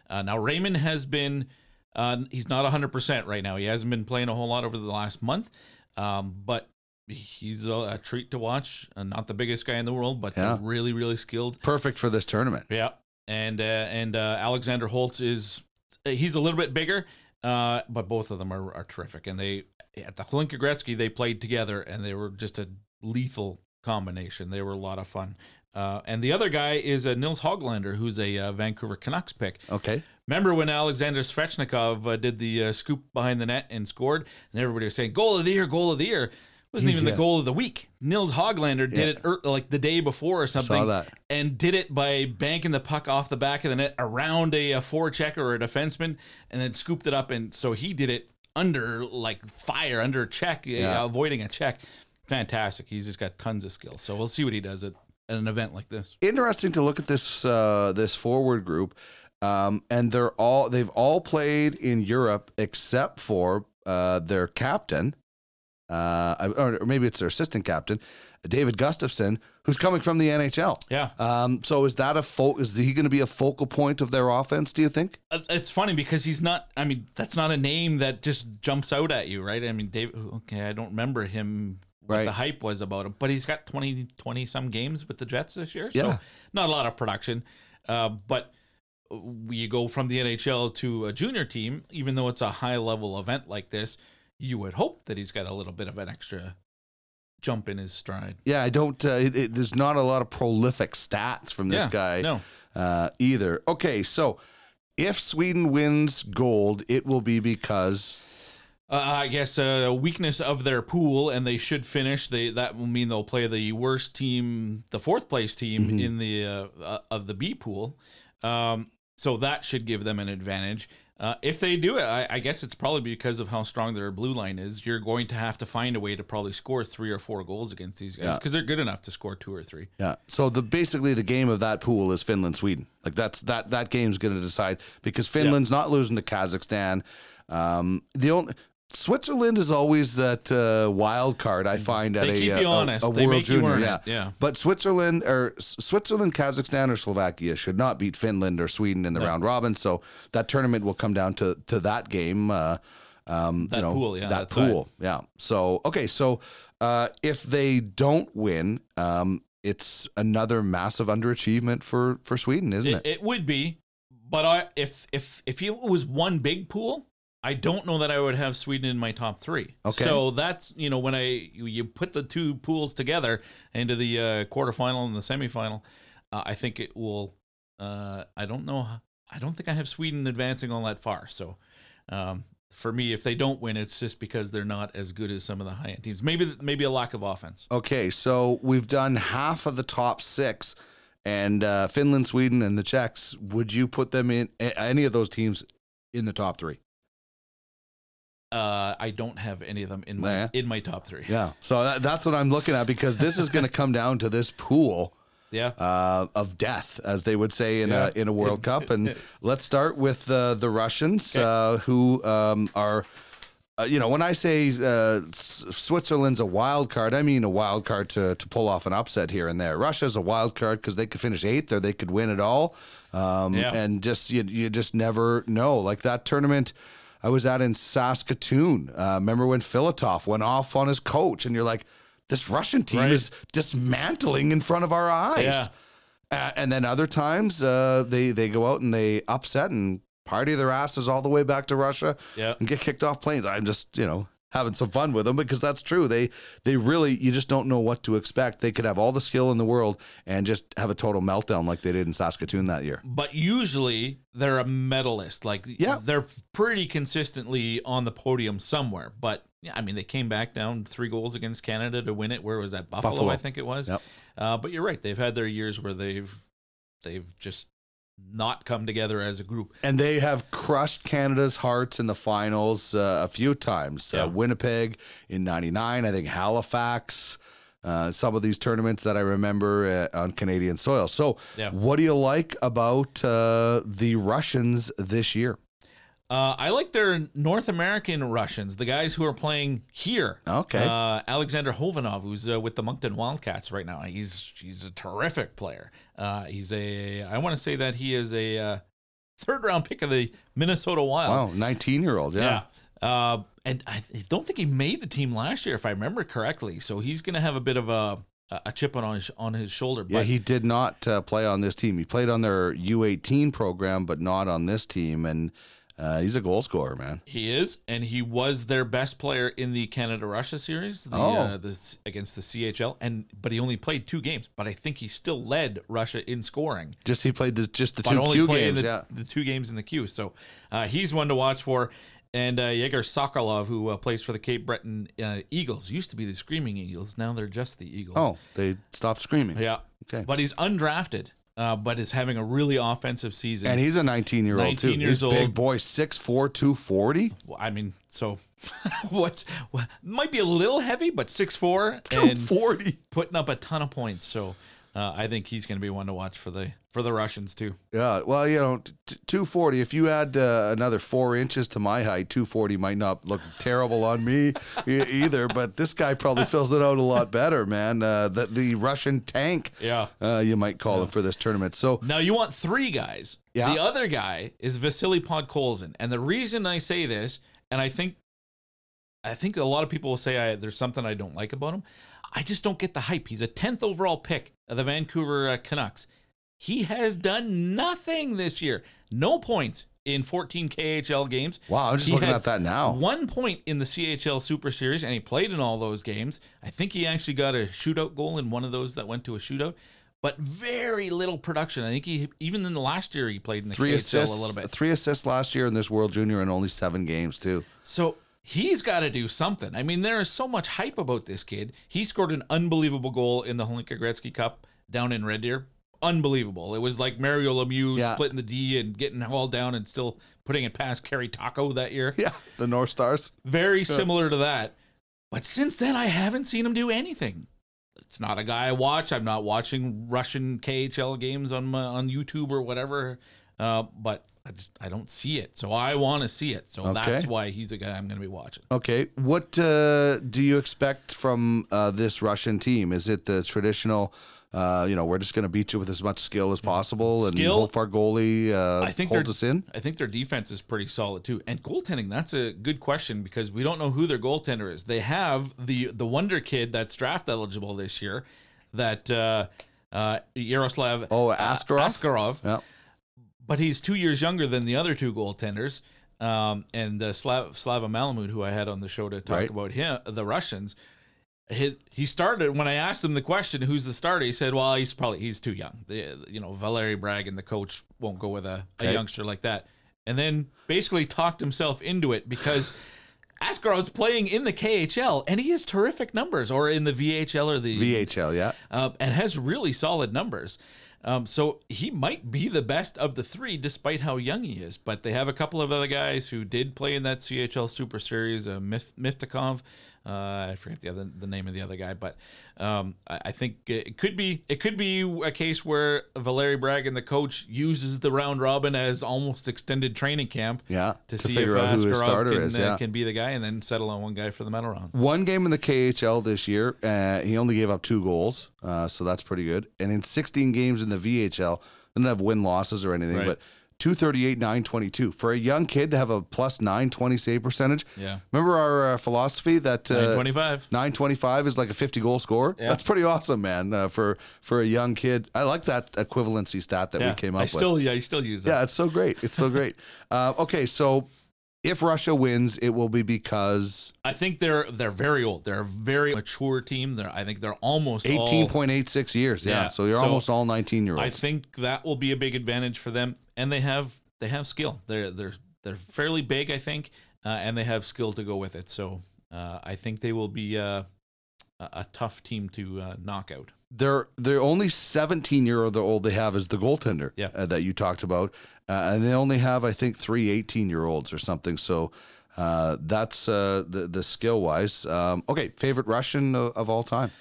Speaker 4: Uh, now, Raymond has been, uh, he's not 100% right now. He hasn't been playing a whole lot over the last month, um, but he's a, a treat to watch. Uh, not the biggest guy in the world, but
Speaker 5: Yeah.
Speaker 4: really, really skilled.
Speaker 5: Perfect for this tournament.
Speaker 4: Yeah, and uh, and uh, Alexander Holtz is he's a little bit bigger, uh, but both of them are, are terrific. And they at the Hlinka Gretzky they played together, and they were just a lethal combination. They were a lot of fun. Uh, and the other guy is uh, Nils Hoglander, who's a uh, Vancouver Canucks pick.
Speaker 5: Okay.
Speaker 4: Remember when Alexander Svechnikov uh, did the uh, scoop behind the net and scored, and everybody was saying goal of the year, goal of the year. It wasn't even
Speaker 5: Yeah.
Speaker 4: the goal of the week. Nils Hoglander did
Speaker 5: Yeah.
Speaker 4: it er, like the day before or something,
Speaker 5: that.
Speaker 4: and did it by banking the puck off the back of the net around a, a forechecker or a defenseman, and then scooped it up. And so he did it under like fire, under check, uh,
Speaker 5: Yeah.
Speaker 4: avoiding a check. Fantastic. He's just got tons of skills. So we'll see what he does at, at an event like this.
Speaker 5: Interesting to look at this uh, this forward group, um, and they're all they've all played in Europe except for uh, their captain, uh, or maybe it's their assistant captain, David Gustafsson, who's coming from the NHL.
Speaker 4: Yeah.
Speaker 5: Um, so is that a fo- is he going to be a focal point of their offense? Do you think?
Speaker 4: Uh, It's funny because he's not. I mean, that's not a name that just jumps out at you, right? I mean, Dave. Okay, I don't remember him. What
Speaker 5: Right.
Speaker 4: the hype was about him, but he's got 20, 20 some games with the Jets this year.
Speaker 5: Yeah.
Speaker 4: So not a lot of production, uh, but you go from the NHL to a junior team, even though it's a high level event like this, you would hope that he's got a little bit of an extra jump in his stride.
Speaker 5: Yeah, I don't. Uh, it, it, there's not a lot of prolific stats from this
Speaker 4: Yeah,
Speaker 5: guy.
Speaker 4: no.
Speaker 5: uh, either. Okay, so if Sweden wins gold, it will be because
Speaker 4: Uh, I guess a weakness of their pool, and they should finish. They that will mean they'll play the worst team, the fourth place team
Speaker 5: Mm-hmm.
Speaker 4: in the uh, uh, of the B pool. Um, so that should give them an advantage. Uh, if they do it, I, I guess it's probably because of how strong their blue line is. You're going to have to find a way to probably score three or four goals against these guys
Speaker 5: Yeah.
Speaker 4: because they're good enough to score two or three.
Speaker 5: yeah. So the basically the game of that pool is Finland Sweden. Like that's that that game's going to decide because Finland's not losing to Kazakhstan. Um, the only Switzerland is always that uh, wild card I find at
Speaker 4: They
Speaker 5: a,
Speaker 4: keep
Speaker 5: uh,
Speaker 4: you
Speaker 5: a-
Speaker 4: honest.
Speaker 5: a
Speaker 4: They
Speaker 5: World
Speaker 4: make
Speaker 5: Junior. yeah.
Speaker 4: it. Yeah.
Speaker 5: But Switzerland or Switzerland, Kazakhstan, or Slovakia should not beat Finland or Sweden in the round robin. So that tournament will come down to to that game. Uh, um,
Speaker 4: That
Speaker 5: you know,
Speaker 4: pool, yeah,
Speaker 5: that
Speaker 4: that's right.
Speaker 5: pool, yeah. So okay, so uh, if they don't win, um, it's another massive underachievement for for Sweden, isn't
Speaker 4: It,
Speaker 5: it?
Speaker 4: it would be, but I, if if if it was one big pool, I don't know that I would have Sweden in my top three.
Speaker 5: Okay.
Speaker 4: So that's you know when I you, put the two pools together into the uh, quarterfinal and the semifinal, uh, I think it will. Uh, I don't know. I don't think I have Sweden advancing all that far. So. Um, for me, if they don't win, it's just because they're not as good as some of the high end teams. Maybe maybe a lack of offense.
Speaker 5: Okay, so we've done half of the top six, and uh, Finland, Sweden, and the Czechs. Would you put them in any of those teams in the top three?
Speaker 4: Uh, I don't have any of them in my in my top three.
Speaker 5: Yeah. So that, that's what I'm looking at because this is going to come down to this pool
Speaker 4: Yeah.
Speaker 5: uh, of death, as they would say in
Speaker 4: Yeah.
Speaker 5: a in a World Cup. And let's start with uh, the Russians, uh, who um, are. Uh, you know, when I say uh, S- Switzerland's a wild card, I mean a wild card to, to pull off an upset here and there. Russia's a wild card because they could finish eighth or they could win it all, um,
Speaker 4: Yeah.
Speaker 5: and just you, you just never know. Like that tournament I was at in Saskatoon. Uh, remember when Filatov went off on his coach, and you're like, this Russian team
Speaker 4: Right.
Speaker 5: is dismantling in front of our eyes.
Speaker 4: Yeah.
Speaker 5: Uh, and then other times uh, they they go out and they upset and party their asses all the way back to Russia
Speaker 4: Yeah.
Speaker 5: and get kicked off planes. I'm just you know having some fun with them because that's true. They they really you just don't know what to expect. They could have all the skill in the world and just have a total meltdown like they did in Saskatoon that year.
Speaker 4: but usually they're a medalist. Like,
Speaker 5: Yeah.
Speaker 4: they're pretty consistently on the podium somewhere. But yeah, I mean, they came back down three goals against Canada to win it. Where was that? Buffalo,
Speaker 5: Buffalo.
Speaker 4: I think it was.
Speaker 5: Yep.
Speaker 4: Uh, but you're right; they've had their years where they've they've just not come together as a group.
Speaker 5: And they have crushed Canada's hearts in the finals uh, a few times.
Speaker 4: Yeah.
Speaker 5: Uh, Winnipeg in 99, I think Halifax, uh, some of these tournaments that I remember uh, on Canadian soil. So,
Speaker 4: Yeah.
Speaker 5: what do you like about uh, the Russians this year?
Speaker 4: Uh, I like their North American Russians, the guys who are playing here.
Speaker 5: Okay.
Speaker 4: Uh, Alexander Khovanov, who's uh, with the Moncton Wildcats right now. He's he's a terrific player. Uh, he's a I want to say that he is a uh, third round pick of the Minnesota Wild.
Speaker 5: Wow, 19 year old. Yeah.
Speaker 4: Yeah. Uh, and I don't think he made the team last year, if I remember correctly. So he's going to have a bit of a a chip on his on his shoulder.
Speaker 5: Yeah,
Speaker 4: But
Speaker 5: he did not uh, play on this team. He played on their U18 program, but not on this team. And uh, he's a goal scorer, man.
Speaker 4: He is, and he was their best player in the Canada Russia series, the,
Speaker 5: Oh.
Speaker 4: uh, the against the CHL, and but he only played two games. But I think he still led Russia in scoring,
Speaker 5: Just he played the, just the
Speaker 4: but
Speaker 5: two
Speaker 4: only
Speaker 5: Q games.
Speaker 4: the,
Speaker 5: yeah.
Speaker 4: the two games in the queue. So uh, he's one to watch for. And uh, Yegor Sokolov, who uh, plays for the Cape Breton uh, Eagles, used to be the Screaming Eagles. Now they're just the Eagles.
Speaker 5: Oh, they stopped screaming.
Speaker 4: yeah.
Speaker 5: Okay.
Speaker 4: But he's undrafted, uh, but is having a really offensive season.
Speaker 5: And he's a 19 year old too.
Speaker 4: 19 years
Speaker 5: he's big
Speaker 4: old.
Speaker 5: boy, 6'4", 240.
Speaker 4: Well, I mean, so what's what, might be a little heavy, but 6'4", and
Speaker 5: 240.
Speaker 4: putting up a ton of points. So uh, I think he's going to be one to watch for the for the Russians too.
Speaker 5: Yeah, well, you know, t- 240. If you add uh, another four inches to my height, 240 might not look terrible on me e- either. But this guy probably fills it out a lot better, man. Uh, the the Russian tank,
Speaker 4: Yeah.
Speaker 5: uh, you might call him for this tournament. So
Speaker 4: Now you want three guys.
Speaker 5: Yeah.
Speaker 4: The other guy is Vasily Podkolzin, and the reason I say this, and I think, I think a lot of people will say I, there's something I don't like about him. I just don't get the hype. He's a 10th overall pick of the Vancouver uh, Canucks. He has done nothing this year. No points in 14 KHL games.
Speaker 5: Wow, I'm just
Speaker 4: He
Speaker 5: looking at that now.
Speaker 4: One point in the CHL Super Series, and he played in all those games. I think he actually got a shootout goal in one of those that went to a shootout, but very little production. I think he even in the last year he played in the
Speaker 5: three
Speaker 4: KHL
Speaker 5: assists,
Speaker 4: a little bit.
Speaker 5: three assists last year in this World Junior and only seven games too.
Speaker 4: So he's got to do something. I mean, there is so much hype about this kid. He scored an unbelievable goal in the Hlinka Gretzky Cup down in Red Deer. Unbelievable. It was like Mario Lemieux
Speaker 5: Yeah.
Speaker 4: splitting the D and getting hauled down and still putting it past Kari Takko that year.
Speaker 5: Yeah, the North Stars.
Speaker 4: Very similar to that. But since then, I haven't seen him do anything. It's not a guy I watch. I'm not watching Russian KHL games on my, on YouTube or whatever. Uh, but I just I don't see it. So I want to see it. So
Speaker 5: Okay.
Speaker 4: that's why he's a guy I'm going to be watching.
Speaker 5: Okay, what uh, do you expect from uh, this Russian team? Is it the traditional? Uh, you know, we're just going to beat you with as much skill as possible, and
Speaker 4: Skill?
Speaker 5: hope our goalie uh,
Speaker 4: I think
Speaker 5: holds us in.
Speaker 4: I think their defense is pretty solid too. And goaltending, that's a good question because we don't know who their goaltender is. They have the the wonder kid that's draft eligible this year, that uh, uh, Yaroslav
Speaker 5: Oh,
Speaker 4: uh,
Speaker 5: Askarov?
Speaker 4: Askarov.
Speaker 5: Yeah.
Speaker 4: But he's two years younger than the other two goaltenders. Um, and uh, Slav, Slava Malamud, who I had on the show to talk
Speaker 5: Right.
Speaker 4: about him, the Russians, his he started when I asked him the question, "Who's the starter?" He said, "Well, he's probably he's too young. The, you know, Valery Bragin the coach won't go with a, a
Speaker 5: Okay.
Speaker 4: youngster like that." And then basically talked himself into it because Askarov's playing in the KHL and he has terrific numbers, or in the VHL or the
Speaker 5: VHL, yeah.
Speaker 4: um, and has really solid numbers. Um, so he might be the best of the three, despite how young he is. But they have a couple of other guys who did play in that CHL Super Series. Uh, Mif- Miftakhov, uh, I forget the other the name of the other guy, but um, I, I think it could be it could be a case where Valery Bragin the coach uses the round robin as almost extended training camp.
Speaker 5: Yeah,
Speaker 4: to,
Speaker 5: to
Speaker 4: see if
Speaker 5: out who his
Speaker 4: Askarov
Speaker 5: starter
Speaker 4: can,
Speaker 5: is,
Speaker 4: uh,
Speaker 5: yeah.
Speaker 4: can be the guy, and then settle on one guy for the medal round.
Speaker 5: One game in the KHL this year, uh, he only gave up two goals, uh, so that's pretty good. And in 16 games in the VHL, didn't have win losses or anything,
Speaker 4: Right.
Speaker 5: but 238, 922. For a young kid to have a plus 920 save percentage.
Speaker 4: Yeah.
Speaker 5: Remember our uh, philosophy that uh,
Speaker 4: 925.
Speaker 5: 925 is like a 50 goal score.
Speaker 4: Yeah.
Speaker 5: That's pretty awesome, man. Uh, for for a young kid, I like that equivalency stat that we came up
Speaker 4: I
Speaker 5: with.
Speaker 4: still yeah, I still use that.
Speaker 5: Yeah, it's so great. It's so great. Uh, okay, so if Russia wins, it will be because
Speaker 4: I think they're they're very old. They're a very mature team. They're I think they're almost all-
Speaker 5: 18.86 years. Yeah,
Speaker 4: Yeah,
Speaker 5: so you're
Speaker 4: so
Speaker 5: almost all 19 year olds.
Speaker 4: I think that will be a big advantage for them, and they have they have skill. They're they're they're fairly big, I think, uh, and they have skill to go with it. So uh, I think they will be uh, a, a tough team to uh, knock out.
Speaker 5: They're they're only 17 year old they have is the goaltender
Speaker 4: Yeah.
Speaker 5: uh, that you talked about, uh, and they only have I think three 18 year olds or something. So uh, that's uh, the the skill wise. Um, okay, favorite Russian of, of all time.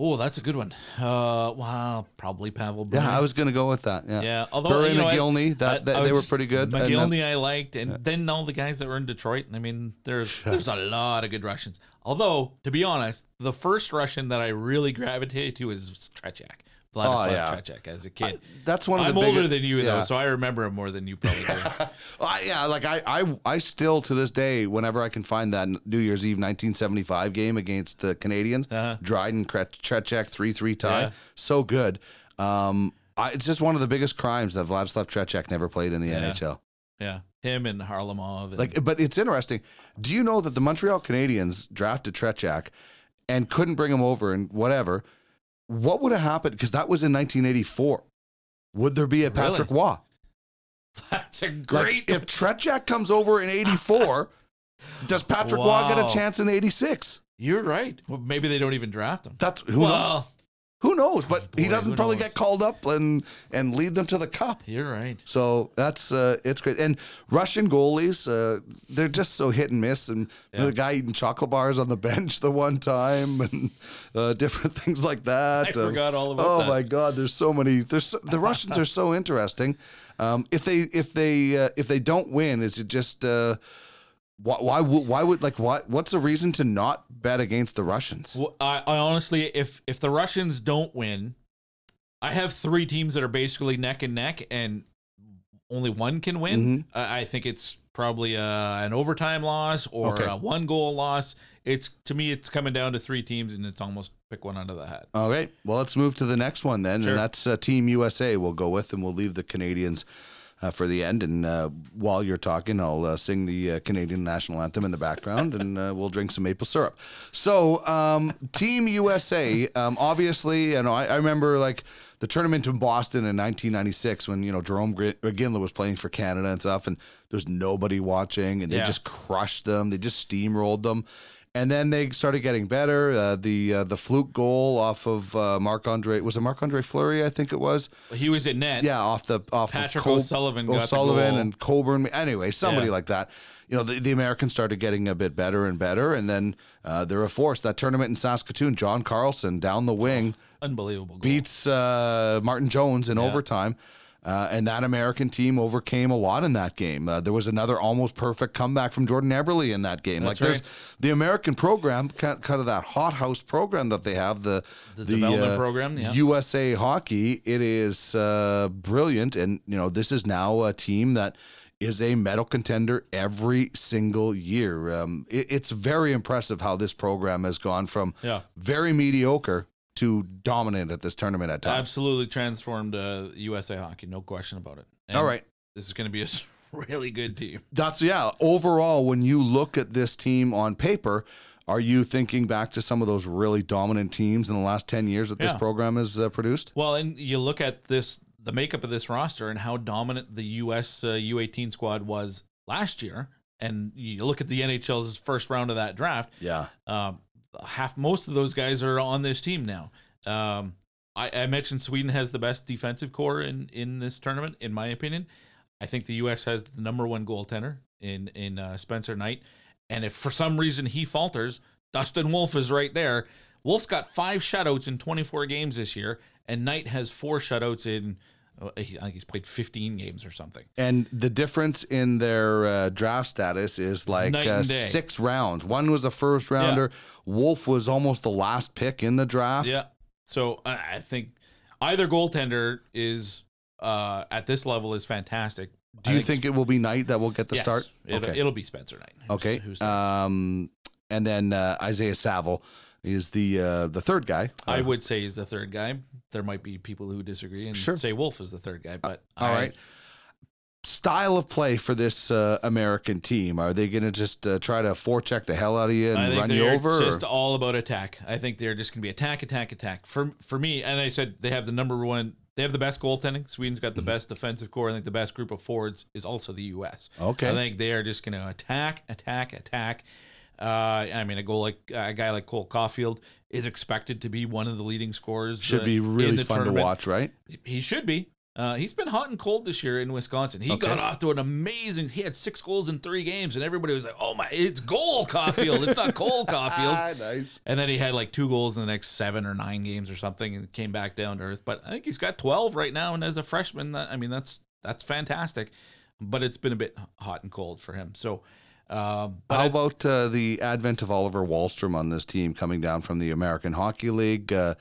Speaker 4: Oh, that's a good one. Uh, wow, probably Pavel.
Speaker 5: Yeah, I was gonna go with that. Yeah,
Speaker 4: Yeah, although
Speaker 5: Bure
Speaker 4: you know, I-
Speaker 5: Mogilny, that,
Speaker 4: I-
Speaker 5: that-
Speaker 4: I
Speaker 5: they were pretty good.
Speaker 4: Mogilny, I liked, and then all the guys that were in Detroit. I mean, there's there's a lot of good Russians. Although, to be honest, the first Russian that I really gravitated to is Tretiak. Vladislav
Speaker 5: Oh, yeah.
Speaker 4: Tretiak as a kid.
Speaker 5: that's one of the.
Speaker 4: I'm
Speaker 5: the
Speaker 4: older
Speaker 5: biggest-
Speaker 4: than you
Speaker 5: yeah.
Speaker 4: though, so I remember him more than you probably do.
Speaker 5: I, yeah, like I, I, I still to this day, whenever I can find that New Year's Eve 1975 game against the Canadians,
Speaker 4: Uh-huh.
Speaker 5: Dryden Tretiak three three tie,
Speaker 4: Yeah.
Speaker 5: so good. Um, I, it's just one of the biggest crimes that Vladislav Tretiak never played in the
Speaker 4: Yeah.
Speaker 5: NHL.
Speaker 4: yeah, him and Kharlamov. And,
Speaker 5: Like, but it's interesting. Do you know that the Montreal Canadiens drafted Tretiak and couldn't bring him over and whatever? What would have happened? Because that was in 1984. Would there be a
Speaker 4: Really?
Speaker 5: Patrick Roy?
Speaker 4: that's a
Speaker 5: Like,
Speaker 4: great.
Speaker 5: if Tretiak comes over in 84, does Patrick Roy get a chance in 86?
Speaker 4: you're right. Well, maybe they don't even draft him.
Speaker 5: That's who knows. Who knows? But he doesn't probably
Speaker 4: knows?
Speaker 5: get called up and and lead them to the cup.
Speaker 4: you're right.
Speaker 5: So that's uh, it's great. And Russian goalies, uh, they're just so hit and miss. And
Speaker 4: Yeah.
Speaker 5: the guy eating chocolate bars on the bench the one time, and uh, different things like that.
Speaker 4: I forgot all about that.
Speaker 5: oh
Speaker 4: that.
Speaker 5: my God, there's so many. There's so, the Russians are so interesting. Um, if they if they uh, if they don't win, is it just uh, why why would why would like what what's the reason to not bet against the Russians?
Speaker 4: Well, I, I honestly, if if the Russians don't win, I have three teams that are basically neck and neck, and only one can win.
Speaker 5: Mm-hmm.
Speaker 4: I I think it's probably uh, an overtime loss or
Speaker 5: Okay.
Speaker 4: a one goal loss. It's to me, it's coming down to three teams, and it's almost pick one out of the hat.
Speaker 5: All right. Well, let's move to the next one then,
Speaker 4: Sure.
Speaker 5: and that's uh, Team USA. We'll go with, and we'll leave the Canadians uh, for the end. And uh, while you're talking, I'll uh, sing the uh, Canadian national anthem in the background, and uh, we'll drink some maple syrup. So, um, Team USA, um, obviously, you know, I, I remember like the tournament in Boston in 1996 when you know Jarome Iginla was playing for Canada and stuff, and there's nobody watching, and they
Speaker 4: Yeah.
Speaker 5: just crushed them. They just steamrolled them. And then they started getting better. Uh, the uh, the fluke goal off of uh, Marc Andre was it Marc Andre Fleury? I think it was.
Speaker 4: He was in net.
Speaker 5: Yeah, off the off
Speaker 4: Patrick
Speaker 5: of Cob-
Speaker 4: O'Sullivan got the
Speaker 5: O'Sullivan and Coburn. Anyway, somebody
Speaker 4: Yeah.
Speaker 5: like that. You know, the, the Americans started getting a bit better and better, and then uh, they're a force. That tournament in Saskatoon, John Carlson down the wing
Speaker 4: unbelievable. Goal.
Speaker 5: beats uh, Martin Jones in overtime. Uh, and that American team overcame a lot in that game. Uh, there was another almost perfect comeback from Jordan Eberle in that game.
Speaker 4: That's
Speaker 5: like there's the American program, kind of that hothouse program that they have, the
Speaker 4: The development
Speaker 5: uh,
Speaker 4: program, yeah.
Speaker 5: USA Hockey. It is uh, brilliant, and you know this is now a team that is a medal contender every single year. Um, it- it's very impressive how this program has gone from
Speaker 4: Yeah.
Speaker 5: very mediocre to dominant at this tournament at times.
Speaker 4: Absolutely transformed uh, USA hockey, no question about it. And
Speaker 5: All right.
Speaker 4: this is going to be a really good team.
Speaker 5: That's yeah. Overall, when you look at this team on paper, are you thinking back to some of those really dominant teams in the last ten years that this program has uh, produced?
Speaker 4: Well, and you look at this, the makeup of this roster, and how dominant the U.S. Uh, U18 squad was last year, and you look at the NHL's first round of that draft.
Speaker 5: Yeah.
Speaker 4: Um, half, most of those guys are on this team now. Um, I, I mentioned Sweden has the best defensive core in in this tournament, in my opinion. I think the U.S. has the number one goaltender in in uh, Spencer Knight, and if for some reason he falters, Dustin Wolf is right there. Wolf's got five shutouts in 24 games this year, and Knight has four shutouts in. He- I think he's played 15 games or something.
Speaker 5: And the difference in their uh, draft status is like uh, six rounds. One was a first rounder. Wolf was almost the last pick in the draft.
Speaker 4: Yeah. So I I think either goaltender is uh, at this level is fantastic.
Speaker 5: Do you think it will be Knight that will get the
Speaker 4: yes,
Speaker 5: start?
Speaker 4: It'll, it'll be Spencer Knight. who's-
Speaker 5: Okay.
Speaker 4: Who's.
Speaker 5: Um, and then uh, Isaiah Saville is the uh, the third guy.
Speaker 4: I
Speaker 5: Uh,
Speaker 4: would say he's the third guy. There might be people who disagree and
Speaker 5: Sure.
Speaker 4: say Wolf is the third guy, but
Speaker 5: All
Speaker 4: I-
Speaker 5: right. Style of play for this uh, American team. Are they going to just uh, try to forecheck the hell out of you
Speaker 4: I
Speaker 5: and
Speaker 4: think
Speaker 5: run you
Speaker 4: they're
Speaker 5: over?
Speaker 4: just
Speaker 5: or-
Speaker 4: all about attack. I think they're just going to be attack, attack, attack. For for me, and I said they have the number one. They have the best goaltending. Sweden's got the
Speaker 5: Mm-hmm.
Speaker 4: best defensive core. I think the best group of forwards is also the U.S.
Speaker 5: Okay.
Speaker 4: I think they are just going to attack, attack, attack. Uh, I mean, a goal like a guy like Cole Caufield is expected to be one of the leading scorers.
Speaker 5: Should
Speaker 4: uh,
Speaker 5: be
Speaker 4: in
Speaker 5: really
Speaker 4: the
Speaker 5: fun to watch, right?
Speaker 4: He should be. Uh, he's been hot and cold this year in Wisconsin. He
Speaker 5: Okay.
Speaker 4: got off to an amazing. He had six goals in three games, and everybody was like, "Oh my, it's goal Caufield. It's not Cole
Speaker 5: Caufield." Nice.
Speaker 4: And then he had like two goals in the next seven or nine games or something, and came back down to earth. But I think he's got twelve right now, and as a freshman, that, I mean that's that's fantastic. But it's been a bit hot and cold for him. So, uh,
Speaker 5: How about uh, the advent of Oliver Wahlstrom on this team coming down from the American Hockey League? Uh,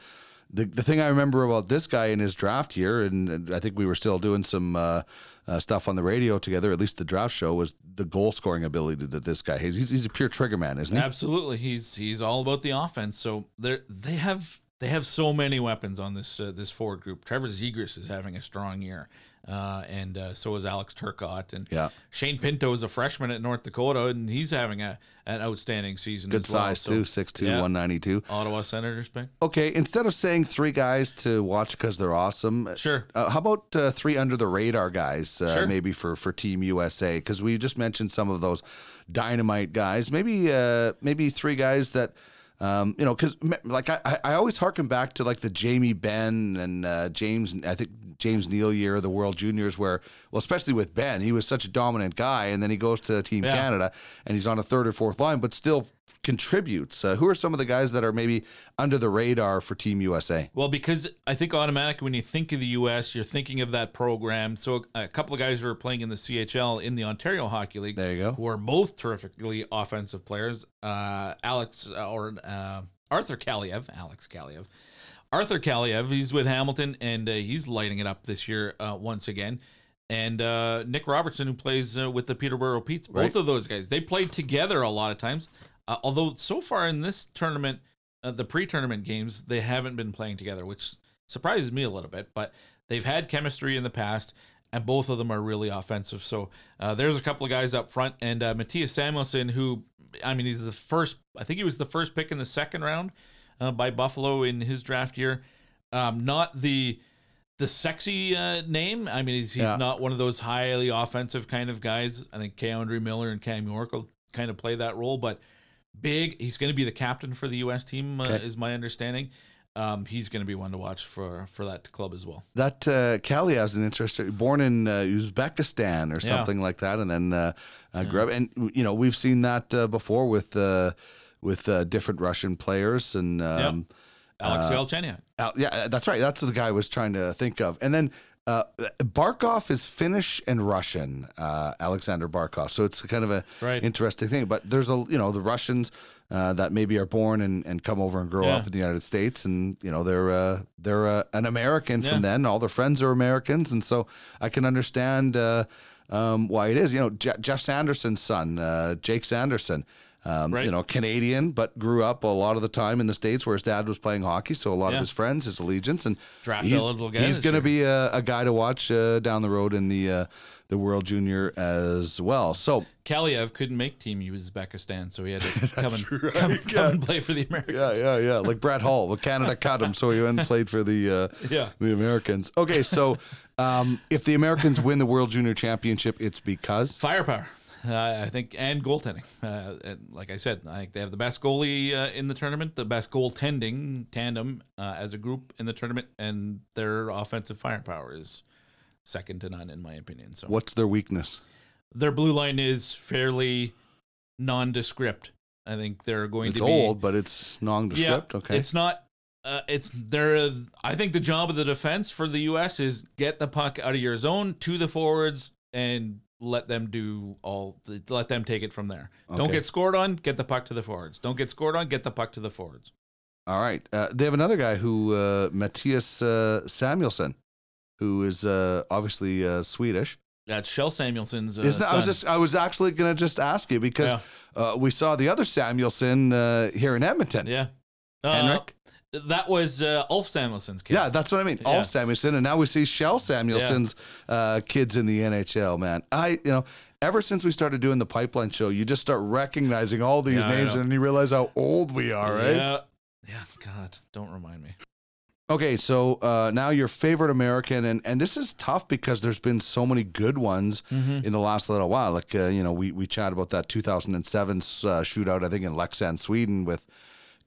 Speaker 5: the, the thing I remember about this guy in his draft year, and, and I think we were still doing some uh, uh, stuff on the radio together, at least the draft show, was the goal scoring ability that this guy has. He's, he's a pure trigger man, isn't he?
Speaker 4: Absolutely, he's he's all about the offense. So they they have they have so many weapons on this uh, this forward group. Trevor Zegras is having a strong year, uh, and uh, so is Alex Turcotte, and
Speaker 5: Yeah.
Speaker 4: Shane Pinto is a freshman at North Dakota, and he's having a an outstanding season.
Speaker 5: Good
Speaker 4: as well.
Speaker 5: size,
Speaker 4: So,
Speaker 5: too, 6'2",
Speaker 4: yeah.
Speaker 5: 192.
Speaker 4: Ottawa Senators pick.
Speaker 5: Okay, instead of saying three guys to watch because they're awesome,
Speaker 4: Sure.
Speaker 5: Uh, how about uh, three under the radar guys, uh,
Speaker 4: Sure.
Speaker 5: maybe for for Team USA? Because we just mentioned some of those dynamite guys. Maybe uh, maybe three guys that. Um, you know, because like I, I always harken back to like the Jamie Benn and uh, James, I think James Neal year of the World Juniors, where well, especially with Benn, he was such a dominant guy, and then he goes to Team
Speaker 4: Yeah.
Speaker 5: Canada and he's on a third or fourth line, but still contributes. Uh, who are some of the guys that are maybe under the radar for Team USA?
Speaker 4: Well, because I think automatically when you think of the U.S., you're thinking of that program. So a couple of guys who are playing in the CHL in the Ontario Hockey League,
Speaker 5: There you go.
Speaker 4: who are both terrifically offensive players. Uh, Alex uh, or uh, Arthur Kaliev, Alex Kaliev, Arthur Kaliev. He's with Hamilton and uh, he's lighting it up this year uh, once again. And uh, Nick Robertson, who plays uh, with the Peterborough Petes, both
Speaker 5: Right.
Speaker 4: of those guys, they played together a lot of times. Uh, although so far in this tournament, uh, the pre-tournament games, they haven't been playing together, which surprises me a little bit. But they've had chemistry in the past, and both of them are really offensive. So uh, there's a couple of guys up front, and uh, Mattias Samuelsson, who I mean, he's the first. I think he was the first pick in the second round uh, by Buffalo in his draft year. Um, not the the sexy uh, name. I mean, he's, he's
Speaker 5: Yeah.
Speaker 4: not one of those highly offensive kind of guys. I think K. Andre Miller and Cam York will kind of play that role, but big. He's going to be the captain for the U.S. team, uh,
Speaker 5: Okay.
Speaker 4: is my understanding. Um, he's going to be one to watch for for that club as well.
Speaker 5: That uh, has an interesting, born in uh, Uzbekistan or
Speaker 4: Yeah.
Speaker 5: something like that, and then uh, uh, grew up. And you know, we've seen that uh, before with uh, with uh, different Russian players, and um,
Speaker 4: Alex Galchenyuk.
Speaker 5: Al- yeah, that's right. That's the guy I was trying to think of. And then uh, Barkov is Finnish and Russian, uh, Alexander Barkov. So it's kind of a
Speaker 4: Right.
Speaker 5: interesting thing. But there's a you know the Russians uh, that maybe are born and, and come over and grow
Speaker 4: Yeah.
Speaker 5: up in the United States, and you know they're uh, they're uh, an American
Speaker 4: Yeah.
Speaker 5: from then. All their friends are Americans, and so I can understand uh, um, why it is. You know, Je- Geoff Sanderson's son, uh, Jake Sanderson. Um,
Speaker 4: Right.
Speaker 5: You know, Canadian, but grew up a lot of the time in the states where his dad was playing hockey. So a lot
Speaker 4: Yeah.
Speaker 5: of his friends, his allegiance, and
Speaker 4: Draft
Speaker 5: he's,
Speaker 4: eligible guy
Speaker 5: He's going to be a, a guy to watch uh, down the road in the uh, the World Junior as well. So
Speaker 4: Kaliev couldn't make Team Uzbekistan, so he had to come and come, come and play for the Americans.
Speaker 5: yeah, yeah, yeah, like Brett Hull, but Canada cut him, so he went and played for the uh,
Speaker 4: Yeah.
Speaker 5: the Americans. Okay, so um, if the Americans win the World Junior Championship, it's because
Speaker 4: Firepower, uh, I think, and goaltending. Uh, and like I said, I think they have the best goalie uh, in the tournament, the best goaltending tandem uh, as a group in the tournament, and their offensive firepower is second to none, in my opinion. So
Speaker 5: what's their weakness?
Speaker 4: their blue line is fairly nondescript. I think they're going
Speaker 5: It's
Speaker 4: to be
Speaker 5: old, but it's nondescript.
Speaker 4: Yeah,
Speaker 5: okay,
Speaker 4: It's not. Uh, it's there. I think the job of the defense for the U.S. is get the puck out of your zone to the forwards and let them do all. The, let them take it from there. Don't get scored on. Get the puck to the forwards. Don't get scored on. Get the puck to the forwards.
Speaker 5: All right. Uh, they have another guy who, uh, Mattias uh, Samuelsson, who is uh, obviously uh, Swedish.
Speaker 4: That's Kjell Samuelsson's. Uh,
Speaker 5: that, I was just I was actually going to just ask you because
Speaker 4: Yeah.
Speaker 5: uh, we saw the other Samuelsson uh, here in Edmonton.
Speaker 4: yeah. Uh,
Speaker 5: Henrik?
Speaker 4: That was uh, Ulf Samuelsson's kid.
Speaker 5: Yeah, that's what I mean.
Speaker 4: Yeah.
Speaker 5: Ulf Samuelsson, and now we see Kjell Samuelsson's uh, kids in the NHL. Man, I you know, ever since we started doing the Pipeline Show, you just start recognizing all these
Speaker 4: Yeah,
Speaker 5: names, and you realize how old we are, right?
Speaker 4: Yeah. Yeah. God, don't remind me.
Speaker 5: Okay, so uh, now your favorite American, and, and this is tough because there's been so many good ones
Speaker 4: Mm-hmm.
Speaker 5: in the last little while. Like uh, you know, we we chatted about that 2007 uh, shootout, I think in Leksand, Sweden, with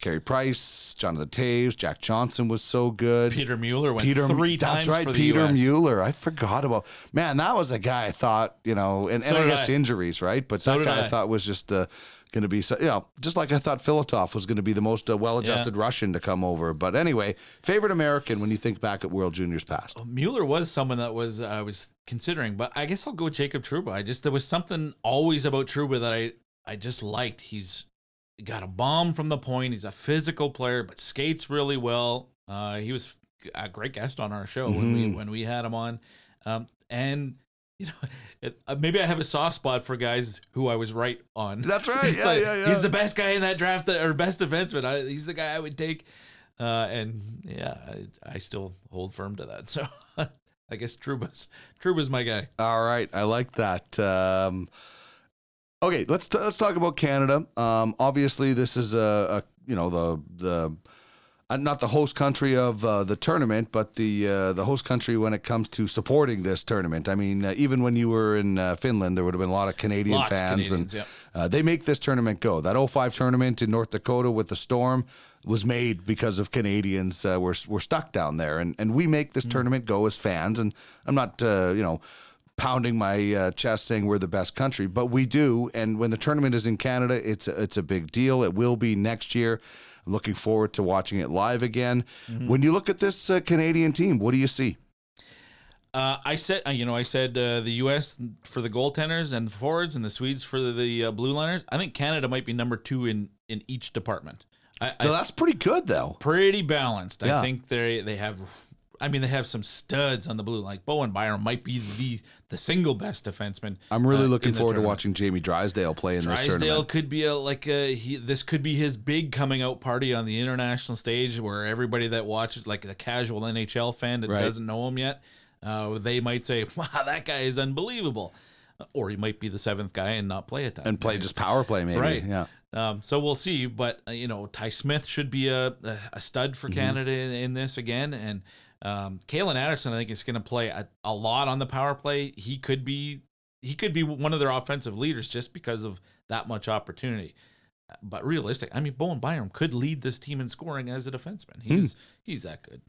Speaker 5: Carey Price, Jonathan Toews, Jack Johnson was so good.
Speaker 4: Peter Mueller went
Speaker 5: Peter,
Speaker 4: three
Speaker 5: that's
Speaker 4: times
Speaker 5: right,
Speaker 4: for the
Speaker 5: Peter
Speaker 4: US.
Speaker 5: Mueller. I forgot about man. That was a guy I thought you know, and,
Speaker 4: So
Speaker 5: and I guess
Speaker 4: I.
Speaker 5: injuries, right? But
Speaker 4: So
Speaker 5: that guy I.
Speaker 4: I.
Speaker 5: thought was just uh, going to be, so, you know, just like I thought Filatov was going to be the most uh, well-adjusted Russian to come over. But anyway, favorite American when you think back at World Juniors past.
Speaker 4: Mueller was someone that was I was considering, but I guess I'll go with Jacob Trouba. I just there was something always about Truba that I I just liked. He's got a bomb from the point. He's a physical player, but skates really well. Uh, he was a great guest on our show when we when we had him on, um, and you know it, uh, maybe I have a soft spot for guys who I was right on.
Speaker 5: That's right. Yeah,
Speaker 4: like,
Speaker 5: yeah, yeah.
Speaker 4: He's the best guy in that draft, that, or best defenseman. I, he's the guy I would take. Uh, and yeah, I, I still hold firm to that. So I guess Trouba's Trouba's my guy.
Speaker 5: All right, I like that. Um, okay, let's t- let's talk about Canada. Um, obviously, this is a, a you know the the uh, not the host country of uh, the tournament, but the uh, the host country when it comes to supporting this tournament. I mean, uh, even when you were in uh, Finland, there would have been a lot of Canadian
Speaker 4: Lots of
Speaker 5: fans,
Speaker 4: Canadians,
Speaker 5: and
Speaker 4: yeah.
Speaker 5: uh, they make this tournament go. That 05 tournament in North Dakota with the Storm was made because of Canadians uh, were were stuck down there, and and we make this tournament go as fans. And I'm not uh, you know pounding my uh, chest saying we're the best country, but we do. And when the tournament is in Canada, it's a, it's a big deal. It will be next year. I'm looking forward to watching it live again.
Speaker 4: Mm-hmm.
Speaker 5: When you look at this uh, Canadian team, what do you see?
Speaker 4: Uh, I said, uh, you know, I said uh, the U.S. for the goaltenders and forwards, and the Swedes for the uh, blue liners. I think Canada might be number two in in each department. I, I
Speaker 5: that's pretty good, though.
Speaker 4: pretty balanced.
Speaker 5: Yeah.
Speaker 4: I think they they have. I mean, they have some studs on the blue. Like Bowen Byram might be the the single best defenseman.
Speaker 5: I'm really
Speaker 4: uh,
Speaker 5: looking forward to watching Jamie Drysdale play in this tournament.
Speaker 4: Drysdale could be a like a he, this could be his big coming out party on the international stage where everybody that watches like the casual NHL fan that
Speaker 5: Right.
Speaker 4: doesn't know him yet, uh, they might say, "Wow, that guy is unbelievable," or he might be the seventh guy and not play a ton
Speaker 5: And play just power play, maybe.
Speaker 4: Right.
Speaker 5: Yeah.
Speaker 4: Um, so we'll see, but uh, you know, Ty Smith should be a a, a stud
Speaker 5: Mm-hmm.
Speaker 4: for Canada in, in this again, and um, Calen Addison, I think, is going to play a, a lot on the power play. He could be he could be one of their offensive leaders just because of that much opportunity. But realistic, I mean, Bowen Byram could lead this team in scoring as a defenseman.
Speaker 5: Hmm.
Speaker 4: He's he's that good.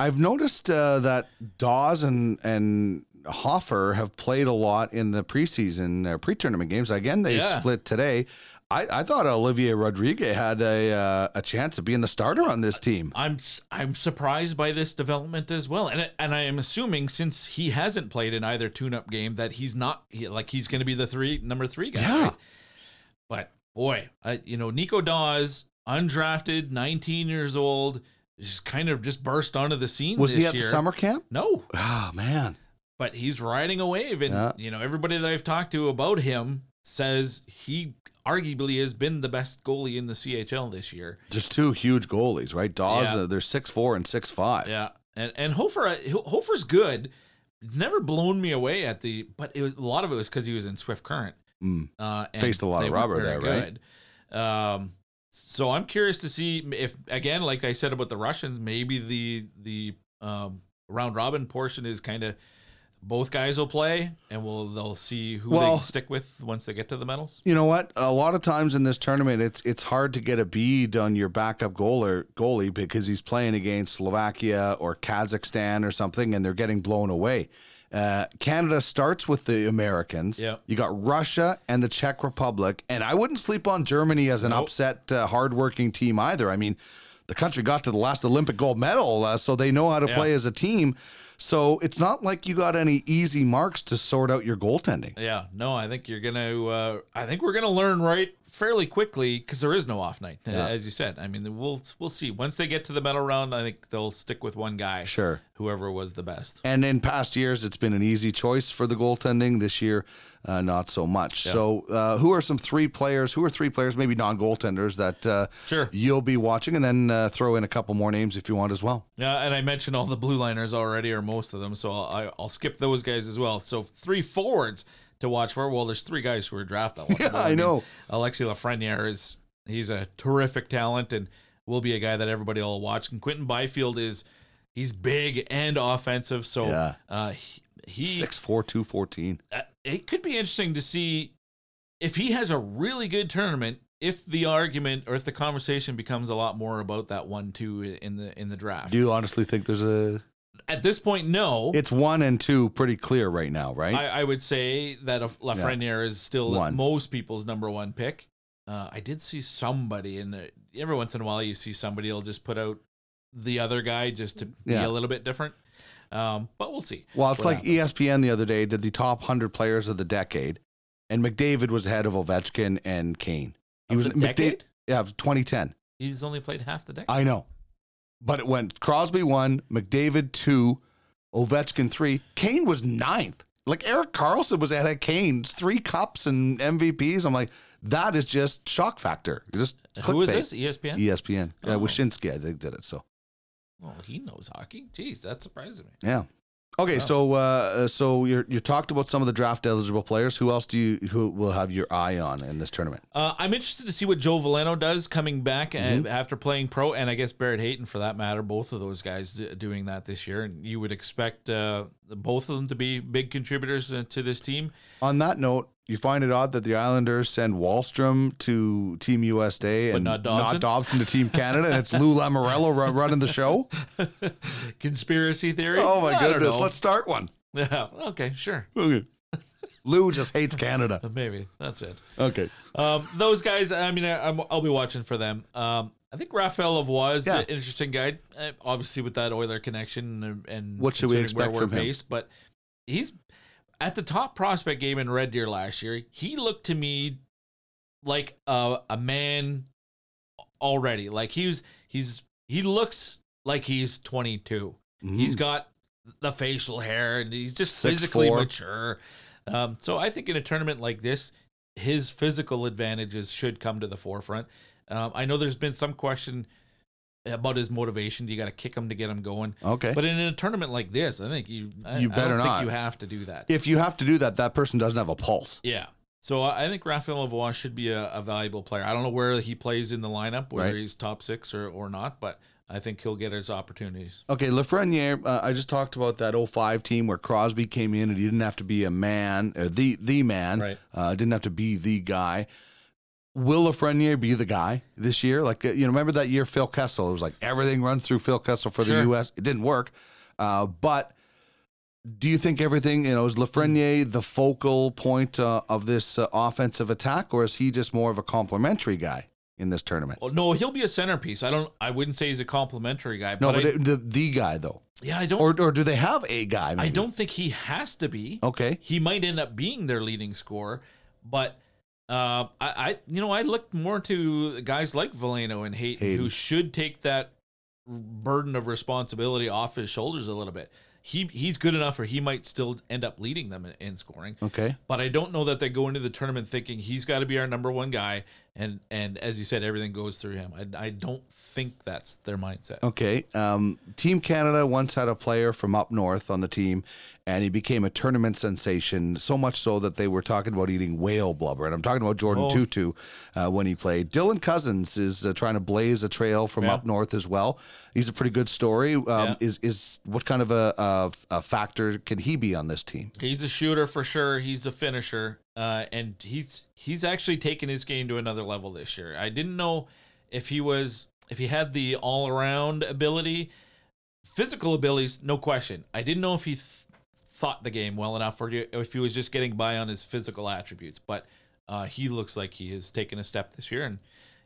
Speaker 5: I've noticed uh, that Daws and and Hofer have played a lot in the preseason uh, pre-tournament games. Again, they
Speaker 4: Yeah.
Speaker 5: split today. I, I thought Olivier Rodrigue had a uh, a chance of being the starter on this team.
Speaker 4: I'm I'm surprised by this development as well, and and I am assuming since he hasn't played in either tune-up game that he's not he, like he's going to be the three number three guy.
Speaker 5: Yeah.
Speaker 4: right? But boy, I, you know Nico Daws, undrafted, 19 years old, just kind of just burst onto the scene.
Speaker 5: Was he at summer camp?
Speaker 4: No,
Speaker 5: Oh man,
Speaker 4: but he's riding a wave, and
Speaker 5: Yeah.
Speaker 4: you know everybody that I've talked to about him says he arguably has been the best goalie in the CHL this year.
Speaker 5: just two huge goalies, right? Daws,
Speaker 4: Yeah.
Speaker 5: uh, they're six four and six five.
Speaker 4: Yeah, and and Hofer uh, Hofer's good. It's never blown me away at the, but it was a lot of it was because he was in Swift Current.
Speaker 5: Mm.
Speaker 4: Uh, and
Speaker 5: Faced a lot of rubber there, right?
Speaker 4: Um, so I'm curious to see if again, like I said about the Russians, maybe the the um, round robin portion is kind of both guys will play, and we'll they'll see who
Speaker 5: Well-
Speaker 4: they stick with once they get to the medals.
Speaker 5: You know what? A lot of times in this tournament, it's it's hard to get a bead on your backup goaler goalie because he's playing against Slovakia or Kazakhstan or something, and they're getting blown away. Uh, Canada starts with the Americans.
Speaker 4: Yeah.
Speaker 5: You got Russia and the Czech Republic, and I wouldn't sleep on Germany as an
Speaker 4: Nope.
Speaker 5: upset, uh, hardworking team either. I mean, the country got to the last Olympic gold medal, uh, so they know how to
Speaker 4: Yeah.
Speaker 5: play as a team. So it's not like you got any easy marks to sort out your goaltending.
Speaker 4: Yeah, no, I think you're gonna. Uh, I think we're gonna learn right fairly quickly because there is no off night,
Speaker 5: Yeah.
Speaker 4: as you said. I mean, we'll we'll see once they get to the medal round. I think they'll stick with one guy,
Speaker 5: Sure.
Speaker 4: whoever was the best.
Speaker 5: And in past years, it's been an easy choice for the goaltending. This year, uh, not so much. So, uh, who are some three players? Who are three players, maybe non-goaltenders that uh,
Speaker 4: Sure.
Speaker 5: you'll be watching, and then uh, throw in a couple more names if you want as well.
Speaker 4: Yeah, and I mentioned all the blue liners already, or most of them, so I'll, I'll skip those guys as well. So three forwards to watch for. Well, there's three guys who were drafted.
Speaker 5: Yeah, I know.
Speaker 4: Alexi Lafreniere is he's a terrific talent and will be a guy that everybody will watch. And Quinton Byfield is he's big and offensive, so
Speaker 5: Yeah.
Speaker 4: uh, he, he
Speaker 5: Six four two fourteen.
Speaker 4: uh, it could be interesting to see if he has a really good tournament. if the argument or if the conversation becomes a lot more about that one two in the in the draft.
Speaker 5: Do you honestly think there's a?
Speaker 4: At this point, no.
Speaker 5: It's one and two, pretty clear right now, right?
Speaker 4: I, I would say that Lafreniere is still
Speaker 5: One.
Speaker 4: most people's number one pick. Uh, I did see somebody, and every once in a while you see somebody will just put out the other guy just to be a little bit different. Um, but we'll see.
Speaker 5: well, it's
Speaker 4: what
Speaker 5: like
Speaker 4: happens.
Speaker 5: ESPN the other day did the top hundred players of the decade, and McDavid was ahead of Ovechkin and Kane. He
Speaker 4: Of
Speaker 5: was
Speaker 4: the
Speaker 5: McDavid.
Speaker 4: decade?
Speaker 5: Yeah, it was 2010.
Speaker 4: He's only played half the decade.
Speaker 5: I know, but it went Crosby one, McDavid two, Ovechkin three. Kane was ninth. Like Erik Karlsson was ahead of Kane's three cups and MVPs. I'm like, that is just shock factor. Just
Speaker 4: Who is this? ESPN.
Speaker 5: ESPN. Yeah, uh,
Speaker 4: Oh.
Speaker 5: Wyshynski, I think did it. So
Speaker 4: Well, he knows hockey. Jeez, that surprises me.
Speaker 5: yeah. Okay, so uh, so you you talked about some of the draft eligible players. Who else do you who will have your eye on in this tournament?
Speaker 4: Uh, I'm interested to see what Joe Veleno does coming back
Speaker 5: Mm-hmm.
Speaker 4: uh, after playing pro, and I guess Barrett Hayton for that matter. Both of those guys d- doing that this year, and you would expect uh, both of them to be big contributors to this team.
Speaker 5: On that note, you find it odd that the Islanders send Wahlstrom to Team USA and
Speaker 4: not Dobson?
Speaker 5: Dobson to Team Canada, and it's Lou Lamoriello run, running the show.
Speaker 4: Conspiracy theory.
Speaker 5: Oh my
Speaker 4: I
Speaker 5: goodness, let's start one.
Speaker 4: Yeah. Okay. Sure.
Speaker 5: Okay. Lou just hates Canada.
Speaker 4: Maybe that's it.
Speaker 5: Okay.
Speaker 4: Um, those guys. I mean, I, I'm, I'll be watching for them. Um, I think Raphael Lavoie is
Speaker 5: Yeah.
Speaker 4: an interesting guy. Uh, obviously, with that Oiler connection and, and
Speaker 5: What should we expect from
Speaker 4: we're
Speaker 5: him?
Speaker 4: but he's at the top prospect game in Red Deer last year. He looked to me like a, a man already. Like he's he's he looks like he's 22. He's got the facial hair and he's just
Speaker 5: Six,
Speaker 4: physically
Speaker 5: four.
Speaker 4: mature. Um, so I think in a tournament like this, his physical advantages should come to the forefront. Um, I know there's been some question about his motivation. Do you got to kick him to get him going?
Speaker 5: Okay.
Speaker 4: But in a tournament like this, I think you I,
Speaker 5: You better not.
Speaker 4: think you have to do that.
Speaker 5: if you have to do that, that person doesn't have a pulse.
Speaker 4: Yeah. So I think Raphael Lavoie should be a, a valuable player. I don't know where he plays in the lineup, whether
Speaker 5: Right.
Speaker 4: he's top six or, or not, but I think he'll get his opportunities.
Speaker 5: Okay, Lafreniere, uh, I just talked about that 05 team where Crosby came in and he didn't have to be a man, or the the man.
Speaker 4: Right.
Speaker 5: Uh, didn't have to be the guy. Will Lafreniere be the guy this year? Like, uh, you know, remember that year Phil Kessel? It was like everything runs through Phil Kessel for the U.S. It didn't work. Uh, but do you think everything, you know, is Lafreniere the focal point uh, of this uh, offensive attack, or is he just more of a complimentary guy in this tournament?
Speaker 4: Well, no, he'll be a centerpiece. I don't. I wouldn't say he's a complimentary guy.
Speaker 5: No,
Speaker 4: but,
Speaker 5: but
Speaker 4: I,
Speaker 5: the, the guy, though.
Speaker 4: yeah, I don't.
Speaker 5: Or, or do they have a guy?
Speaker 4: I don't think he has to be.
Speaker 5: Okay.
Speaker 4: He might end up being their leading scorer, but uh, I, I, you know, I looked more to guys like Veleno and Hayton,
Speaker 5: Hayden.
Speaker 4: who should take that burden of responsibility off his shoulders a little bit. He he's good enough, or he might still end up leading them in, in scoring.
Speaker 5: Okay.
Speaker 4: But I don't know that they go into the tournament thinking he's got to be our number one guy, and and as you said, everything goes through him. I, I don't think that's their mindset.
Speaker 5: Okay. Um, team Canada once had a player from up north on the team, and he became a tournament sensation. So much so that they were talking about eating whale blubber. And I'm talking about Jordin
Speaker 4: Oh.
Speaker 5: Tootoo uh, when he played. Dylan Cozens is uh, trying to blaze a trail from
Speaker 4: Yeah.
Speaker 5: up north as well. He's a pretty good story. Um,
Speaker 4: Yeah.
Speaker 5: Is is what kind of a, a a factor can he be on this team?
Speaker 4: He's a shooter for sure. He's a finisher, uh, and he's he's actually taken his game to another level this year. I didn't know if he was if he had the all around ability, physical abilities, no question. I didn't know if he th- thought the game well enough, or you if he was just getting by on his physical attributes. But uh, he looks like he has taken a step this year, and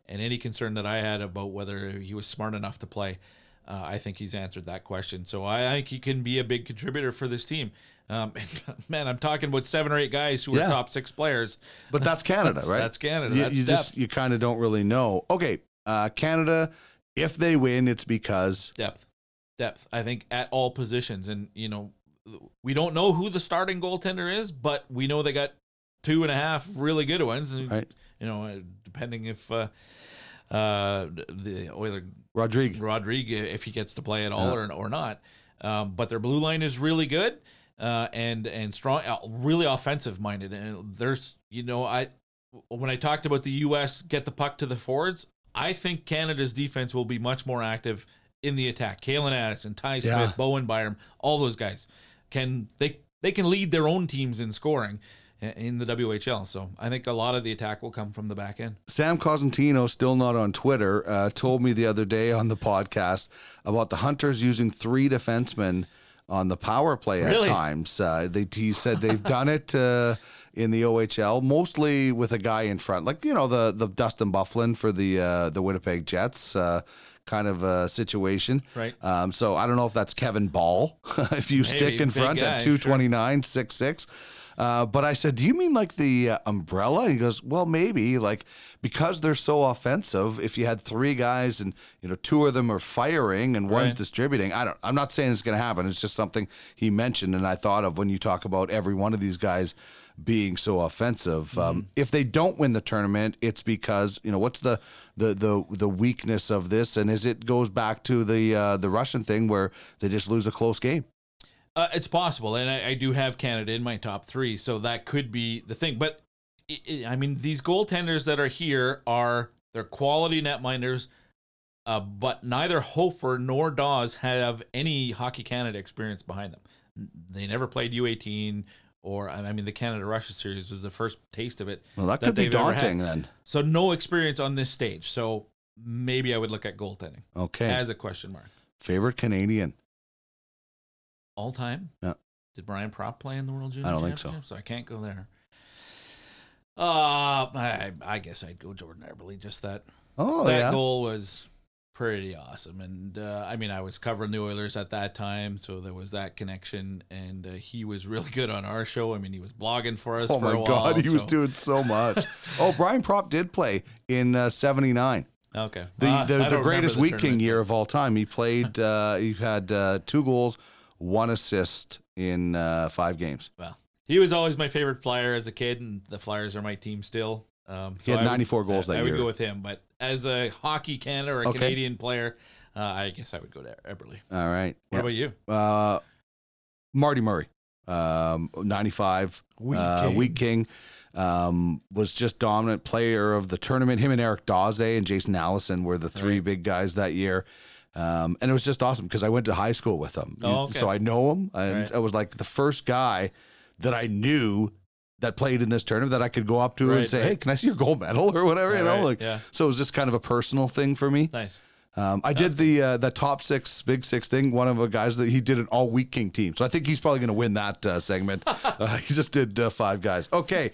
Speaker 4: and any concern that I had about whether he was smart enough to play. Uh, I think he's answered that question. So I think he can be a big contributor for this team. Um, and man, I'm talking about seven or eight guys who
Speaker 5: Yeah.
Speaker 4: are top six players.
Speaker 5: But that's Canada,
Speaker 4: That's-
Speaker 5: right?
Speaker 4: that's Canada.
Speaker 5: You,
Speaker 4: That's
Speaker 5: you just you kind of don't really know. Okay, uh, Canada. If they win, it's because
Speaker 4: Depth, depth. I think at all positions, and you know, we don't know who the starting goaltender is, but we know they got two and a half really good ones, and
Speaker 5: Right.
Speaker 4: you know, uh, depending if uh, uh, the Oiler
Speaker 5: Rodrigue.
Speaker 4: Rodrigue if he gets to play at all
Speaker 5: Yeah.
Speaker 4: or, or not. Um, but their blue line is really good uh, and and strong, uh, really offensive minded. And there's you know I when I talked about the U.S. get the puck to the forwards, I think Canada's defense will be much more active in the attack. Calen Addison, Ty Smith,
Speaker 5: Yeah.
Speaker 4: Bowen Byram, all those guys can they they can lead their own teams in scoring. in the WHL. So I think a lot of the attack will come from the back end.
Speaker 5: Sam Cosentino, still not on Twitter, uh, told me the other day on the podcast about the Hunters using three defensemen on the power play
Speaker 4: Really?
Speaker 5: at times. Uh, they, he said they've done it uh, in the OHL, mostly with a guy in front, like you know the the Dustin Byfuglien for the uh, the Winnipeg Jets. Uh, Kind of a situation,
Speaker 4: Right.
Speaker 5: Um, so I don't know if that's Kevin Bahl. if you stick in front
Speaker 4: guy,
Speaker 5: at
Speaker 4: sure.
Speaker 5: two twenty nine, six six. Uh, but I said, "Do you mean like the uh, umbrella?" He goes, "Well, maybe like because they're so offensive. If you had three guys and you know two of them are firing and one's
Speaker 4: Right.
Speaker 5: distributing, I don't. I'm not saying it's going to happen. It's just something he mentioned, and I thought of when you talk about every one of these guys being so offensive. Um, if they don't win the tournament, it's because you know what's the the the the weakness of this, and is it goes back to the uh, the Russian thing where they just lose a close game.
Speaker 4: Uh, it's possible, and I, I do have Canada in my top three, so that could be the thing. But i i I mean, these goaltenders that are here are they're quality netminders, uh, but neither Hofer nor Daws have any Hockey Canada experience behind them. They never played U18, or I mean, the Canada Russia series was the first taste of it.
Speaker 5: Well, that could be
Speaker 4: they've ever had.
Speaker 5: daunting then.
Speaker 4: So no experience on this stage. So maybe I would look at goaltending
Speaker 5: Okay.
Speaker 4: as a question mark.
Speaker 5: Favorite Canadian?
Speaker 4: All time?
Speaker 5: Yeah.
Speaker 4: Did Brian Propp play in the World Junior
Speaker 5: I don't think so.
Speaker 4: So I can't go there. Uh, I, I guess I'd go Jordan Eberle. Just that
Speaker 5: Oh
Speaker 4: that
Speaker 5: yeah.
Speaker 4: goal was pretty awesome, and uh, I mean I was covering the Oilers at that time, so there was that connection, and uh, he was really good on our show. I mean he was blogging for us.
Speaker 5: Oh
Speaker 4: for
Speaker 5: my
Speaker 4: a while,
Speaker 5: God, he was doing so much. oh, Brian Propp did play in uh, '79,
Speaker 4: okay.
Speaker 5: the
Speaker 4: Uh,
Speaker 5: the, the greatest Wheat King year of all time. He played. Uh, he had uh, two goals, one assist in uh, five games.
Speaker 4: Well, he was always my favorite Flyer as a kid, and the Flyers are my team still. Um, so
Speaker 5: He had
Speaker 4: I would-
Speaker 5: 94 goals
Speaker 4: I,
Speaker 5: that
Speaker 4: I would go with him, but as a hockey Canada or a
Speaker 5: Okay.
Speaker 4: Canadian player, uh, I guess I would go to Eberle.
Speaker 5: All right.
Speaker 4: What about you?
Speaker 5: Uh, Marty Murray, um, 95,
Speaker 4: Wheat
Speaker 5: uh,
Speaker 4: King.
Speaker 5: Wheat King, um, was just dominant player of the tournament. Him and Eric Daze and Jason Allison were the three
Speaker 4: Right.
Speaker 5: big guys that year. Um, and it was just awesome because I went to high school with him.
Speaker 4: Oh, okay.
Speaker 5: So I know him. And
Speaker 4: Right.
Speaker 5: I was like the first guy that I knew that played in this tournament that I could go up to and say,
Speaker 4: right.
Speaker 5: hey, can I see your gold medal or whatever? you know,
Speaker 4: Right,
Speaker 5: like,
Speaker 4: yeah.
Speaker 5: so it was just kind of a personal thing for me.
Speaker 4: Nice.
Speaker 5: Um, I did the uh, the top six, big six thing. One of the guys that he did an all Wheat King team, so I think he's probably going to win that uh, segment. uh, he just did uh, five guys. Okay,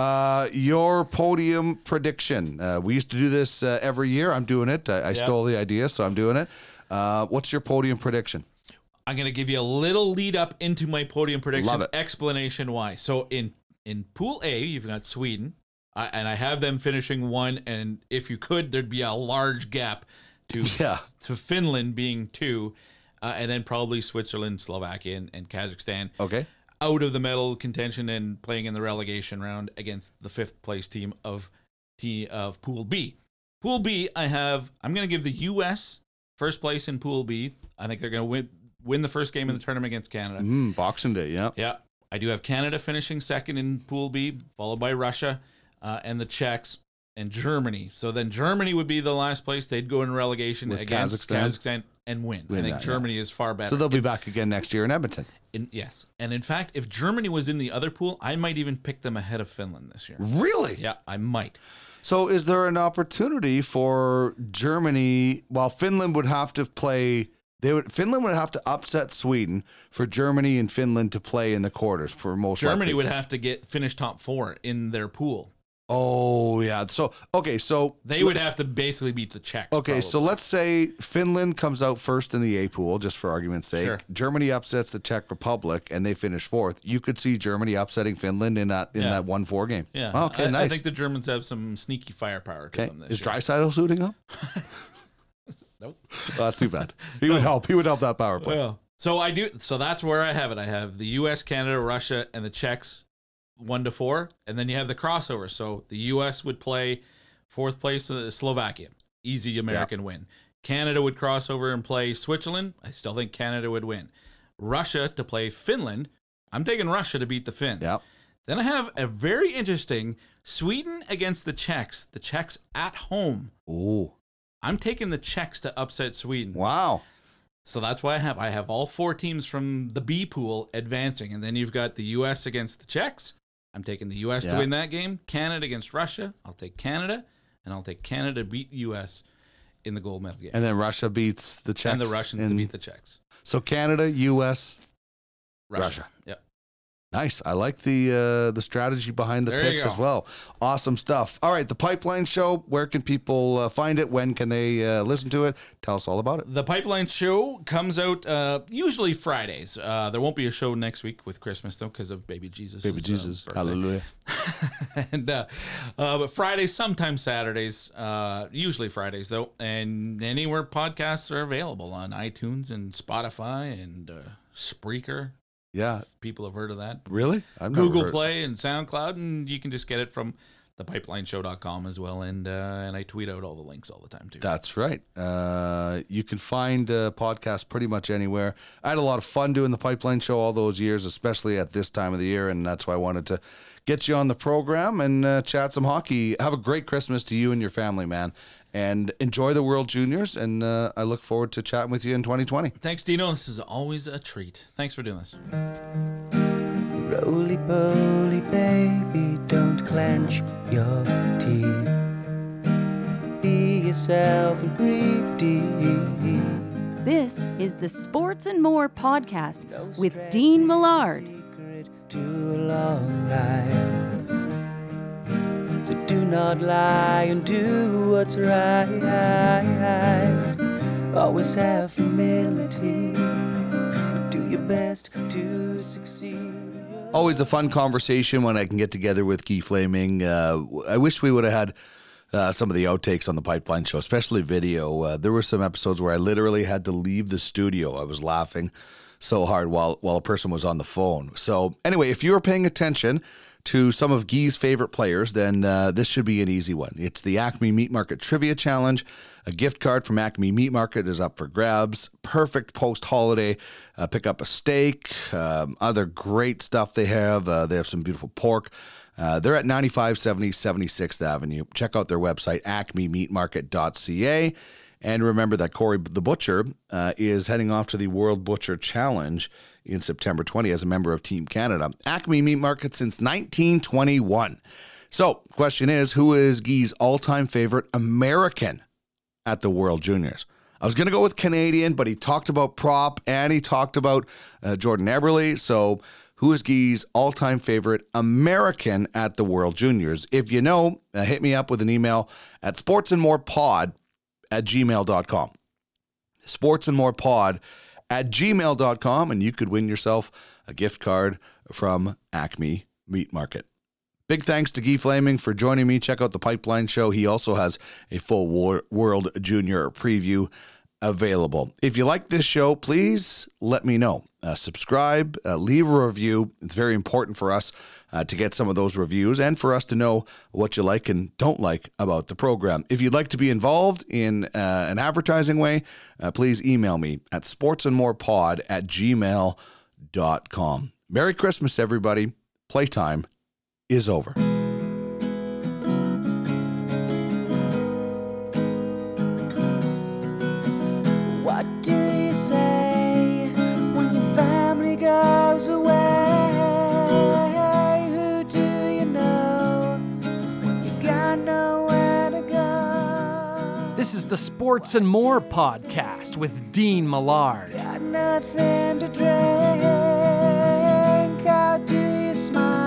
Speaker 5: uh, your podium prediction. Uh, we used to do this uh, every year. I'm doing it. I, I stole the idea, so I'm doing it. Uh, what's your podium prediction?
Speaker 4: I'm going to give you a little lead up into my podium prediction explanation why. So in in Pool A, you've got Sweden, I, and I have them finishing one. And if you could, there'd be a large gap to
Speaker 5: Yeah.
Speaker 4: to Finland being two, uh, and then probably Switzerland, Slovakia, and, and Kazakhstan
Speaker 5: Okay.
Speaker 4: out of the medal contention and playing in the relegation round against the fifth place team of T of Pool B. Pool B, I have. I'm going to give the U.S. first place in Pool B. I think they're going to win win the first game in the tournament against Canada.
Speaker 5: Mm, Boxing Day. Yeah.
Speaker 4: Yeah, I do have Canada finishing second in Pool B, followed by Russia uh, and the Czechs and Germany. So then Germany would be the last place. They'd go in relegation
Speaker 5: With
Speaker 4: against
Speaker 5: Kazakhstan?
Speaker 4: Kazakhstan, and win.
Speaker 5: Win
Speaker 4: I think
Speaker 5: that.
Speaker 4: Germany is far better.
Speaker 5: So they'll be back again next year in Edmonton.
Speaker 4: In, yes, and in fact, if Germany was in the other pool, I might even pick them ahead of Finland this year.
Speaker 5: Really?
Speaker 4: Yeah, I might.
Speaker 5: So is there an opportunity for Germany? While Finland would have to play, they would Finland would have to upset Sweden for Germany and Finland to play in the quarters for most.
Speaker 4: Germany
Speaker 5: likely.
Speaker 4: would have to get finish top four in their pool.
Speaker 5: Oh yeah. So okay. So
Speaker 4: They would have to basically beat the Czechs.
Speaker 5: Okay, so let's say Finland comes out first in the A pool, just for argument's sake.
Speaker 4: Sure.
Speaker 5: Germany upsets the Czech Republic, and they finish fourth. You could see Germany upsetting Finland in that in
Speaker 4: Yeah.
Speaker 5: that one four game.
Speaker 4: yeah.
Speaker 5: Okay.
Speaker 4: I,
Speaker 5: nice.
Speaker 4: I think the Germans have some sneaky firepower to
Speaker 5: okay.
Speaker 4: them this
Speaker 5: Is. Draisaitl suiting up?
Speaker 4: Nope.
Speaker 5: Well, that's too bad. He would help. He would help that power play.
Speaker 4: Well, so I do. So that's where I have it. I have the U.S., Canada, Russia, and the Czechs, one to four, and then you have the crossover. So the U.S. would play fourth place uh, Slovakia, easy American win. Canada would cross over and play Switzerland. I still think Canada would win. Russia to play Finland. I'm taking Russia to beat the Finns.
Speaker 5: Yep.
Speaker 4: Then I have a very interesting Sweden against the Czechs. The Czechs at home.
Speaker 5: Ooh.
Speaker 4: I'm taking the Czechs to upset Sweden.
Speaker 5: Wow.
Speaker 4: So that's why I have I have all four teams from the B pool advancing, and then you've got the U.S. against the Czechs. I'm taking the U.S.
Speaker 5: Yeah.
Speaker 4: to win that game. Canada against Russia. I'll take Canada, and I'll take Canada to beat U.S. in the gold medal game,
Speaker 5: And then Russia beats the Czechs.
Speaker 4: and the Russians to beat the Czechs.
Speaker 5: So Canada, U.S.
Speaker 4: Russia.
Speaker 5: Russia.
Speaker 4: Yep.
Speaker 5: Nice. I like the uh, the strategy behind the
Speaker 4: There
Speaker 5: picks as well. Awesome stuff. All right, the Pipeline Show. Where can people uh, find it? When can they uh, listen to it? Tell us all about it.
Speaker 4: The Pipeline Show comes out uh, usually Fridays. Uh, there won't be a show next week with Christmas though, because of Baby Jesus.
Speaker 5: Baby Jesus, Hallelujah.
Speaker 4: and uh, uh, but Fridays, sometimes Saturdays, uh, usually Fridays though, and anywhere podcasts are available on iTunes and Spotify and uh, Spreaker.
Speaker 5: Yeah,
Speaker 4: People have heard of that.
Speaker 5: really? I've
Speaker 4: Google Play and SoundCloud, and you can just get it from thepipelineshow.com as well. And uh, and I tweet out all the links all the time too.
Speaker 5: That's right. Uh, you can find uh, podcasts pretty much anywhere. I had a lot of fun doing the Pipeline Show all those years, especially at this time of the year, and that's why I wanted to get you on the program and uh, chat some hockey. Have a great Christmas to you and your family, man, and enjoy the World Juniors. And uh, I look forward to chatting with you in 2020.
Speaker 4: Thanks, Dino. This is always a treat. Thanks for doing this.
Speaker 6: Roly poly, baby, don't clench your teeth. Be yourself and breathe deep.
Speaker 7: This is the Sports and More podcast
Speaker 6: No
Speaker 7: with
Speaker 6: stress
Speaker 7: Dean
Speaker 6: is the
Speaker 7: Millard.
Speaker 6: So do not lie and do what's right. Always have humility. Do your best to succeed.
Speaker 5: Always a fun conversation when I can get together with Guy Flaming. Uh, I wish we would have had uh, some of the outtakes on the Pipeline Show, especially video. Uh, there were some episodes where I literally had to leave the studio. I was laughing so hard while while a person was on the phone. So anyway, if you were paying attention to some of Guy's favorite players, then uh, this should be an easy one. It's the Acme Meat Market Trivia Challenge. A gift card from Acme Meat Market is up for grabs. Perfect post holiday. Uh, pick up a steak, um, other great stuff they have. Uh, they have some beautiful pork. Uh, they're at 9570 76th Avenue. Check out their website, acmemeatmarket.ca. And remember that Corey the Butcher uh, is heading off to the World Butcher Challenge in September 20 as a member of Team Canada. Acme Meat Market since 1921. So, question is who is Guy's all time favorite American at the World Juniors? I was going to go with Canadian, but he talked about Propp and he talked about uh, Jordan Eberle. So, who is Guy's all time favorite American at the World Juniors? If you know, uh, hit me up with an email at sportsandmorepod at gmail.com. Sports and More Pod at gmail.com, and you could win yourself a gift card from Acme Meat Market. Big thanks to Guy Flaming for joining me. Check out the Pipeline Show. He also has a full War- World Junior preview available. If you like this show, please let me know. Uh, subscribe, uh, leave a review. It's very important for us uh, to get some of those reviews and for us to know what you like and don't like about the program. If you'd like to be involved in uh, an advertising way, uh, please email me at sportsandmorepod at gmail.com. Merry Christmas, everybody. Playtime is over.
Speaker 2: This is the Sports and More podcast with Dean Millard.
Speaker 6: Got nothing to drink. How do you smile?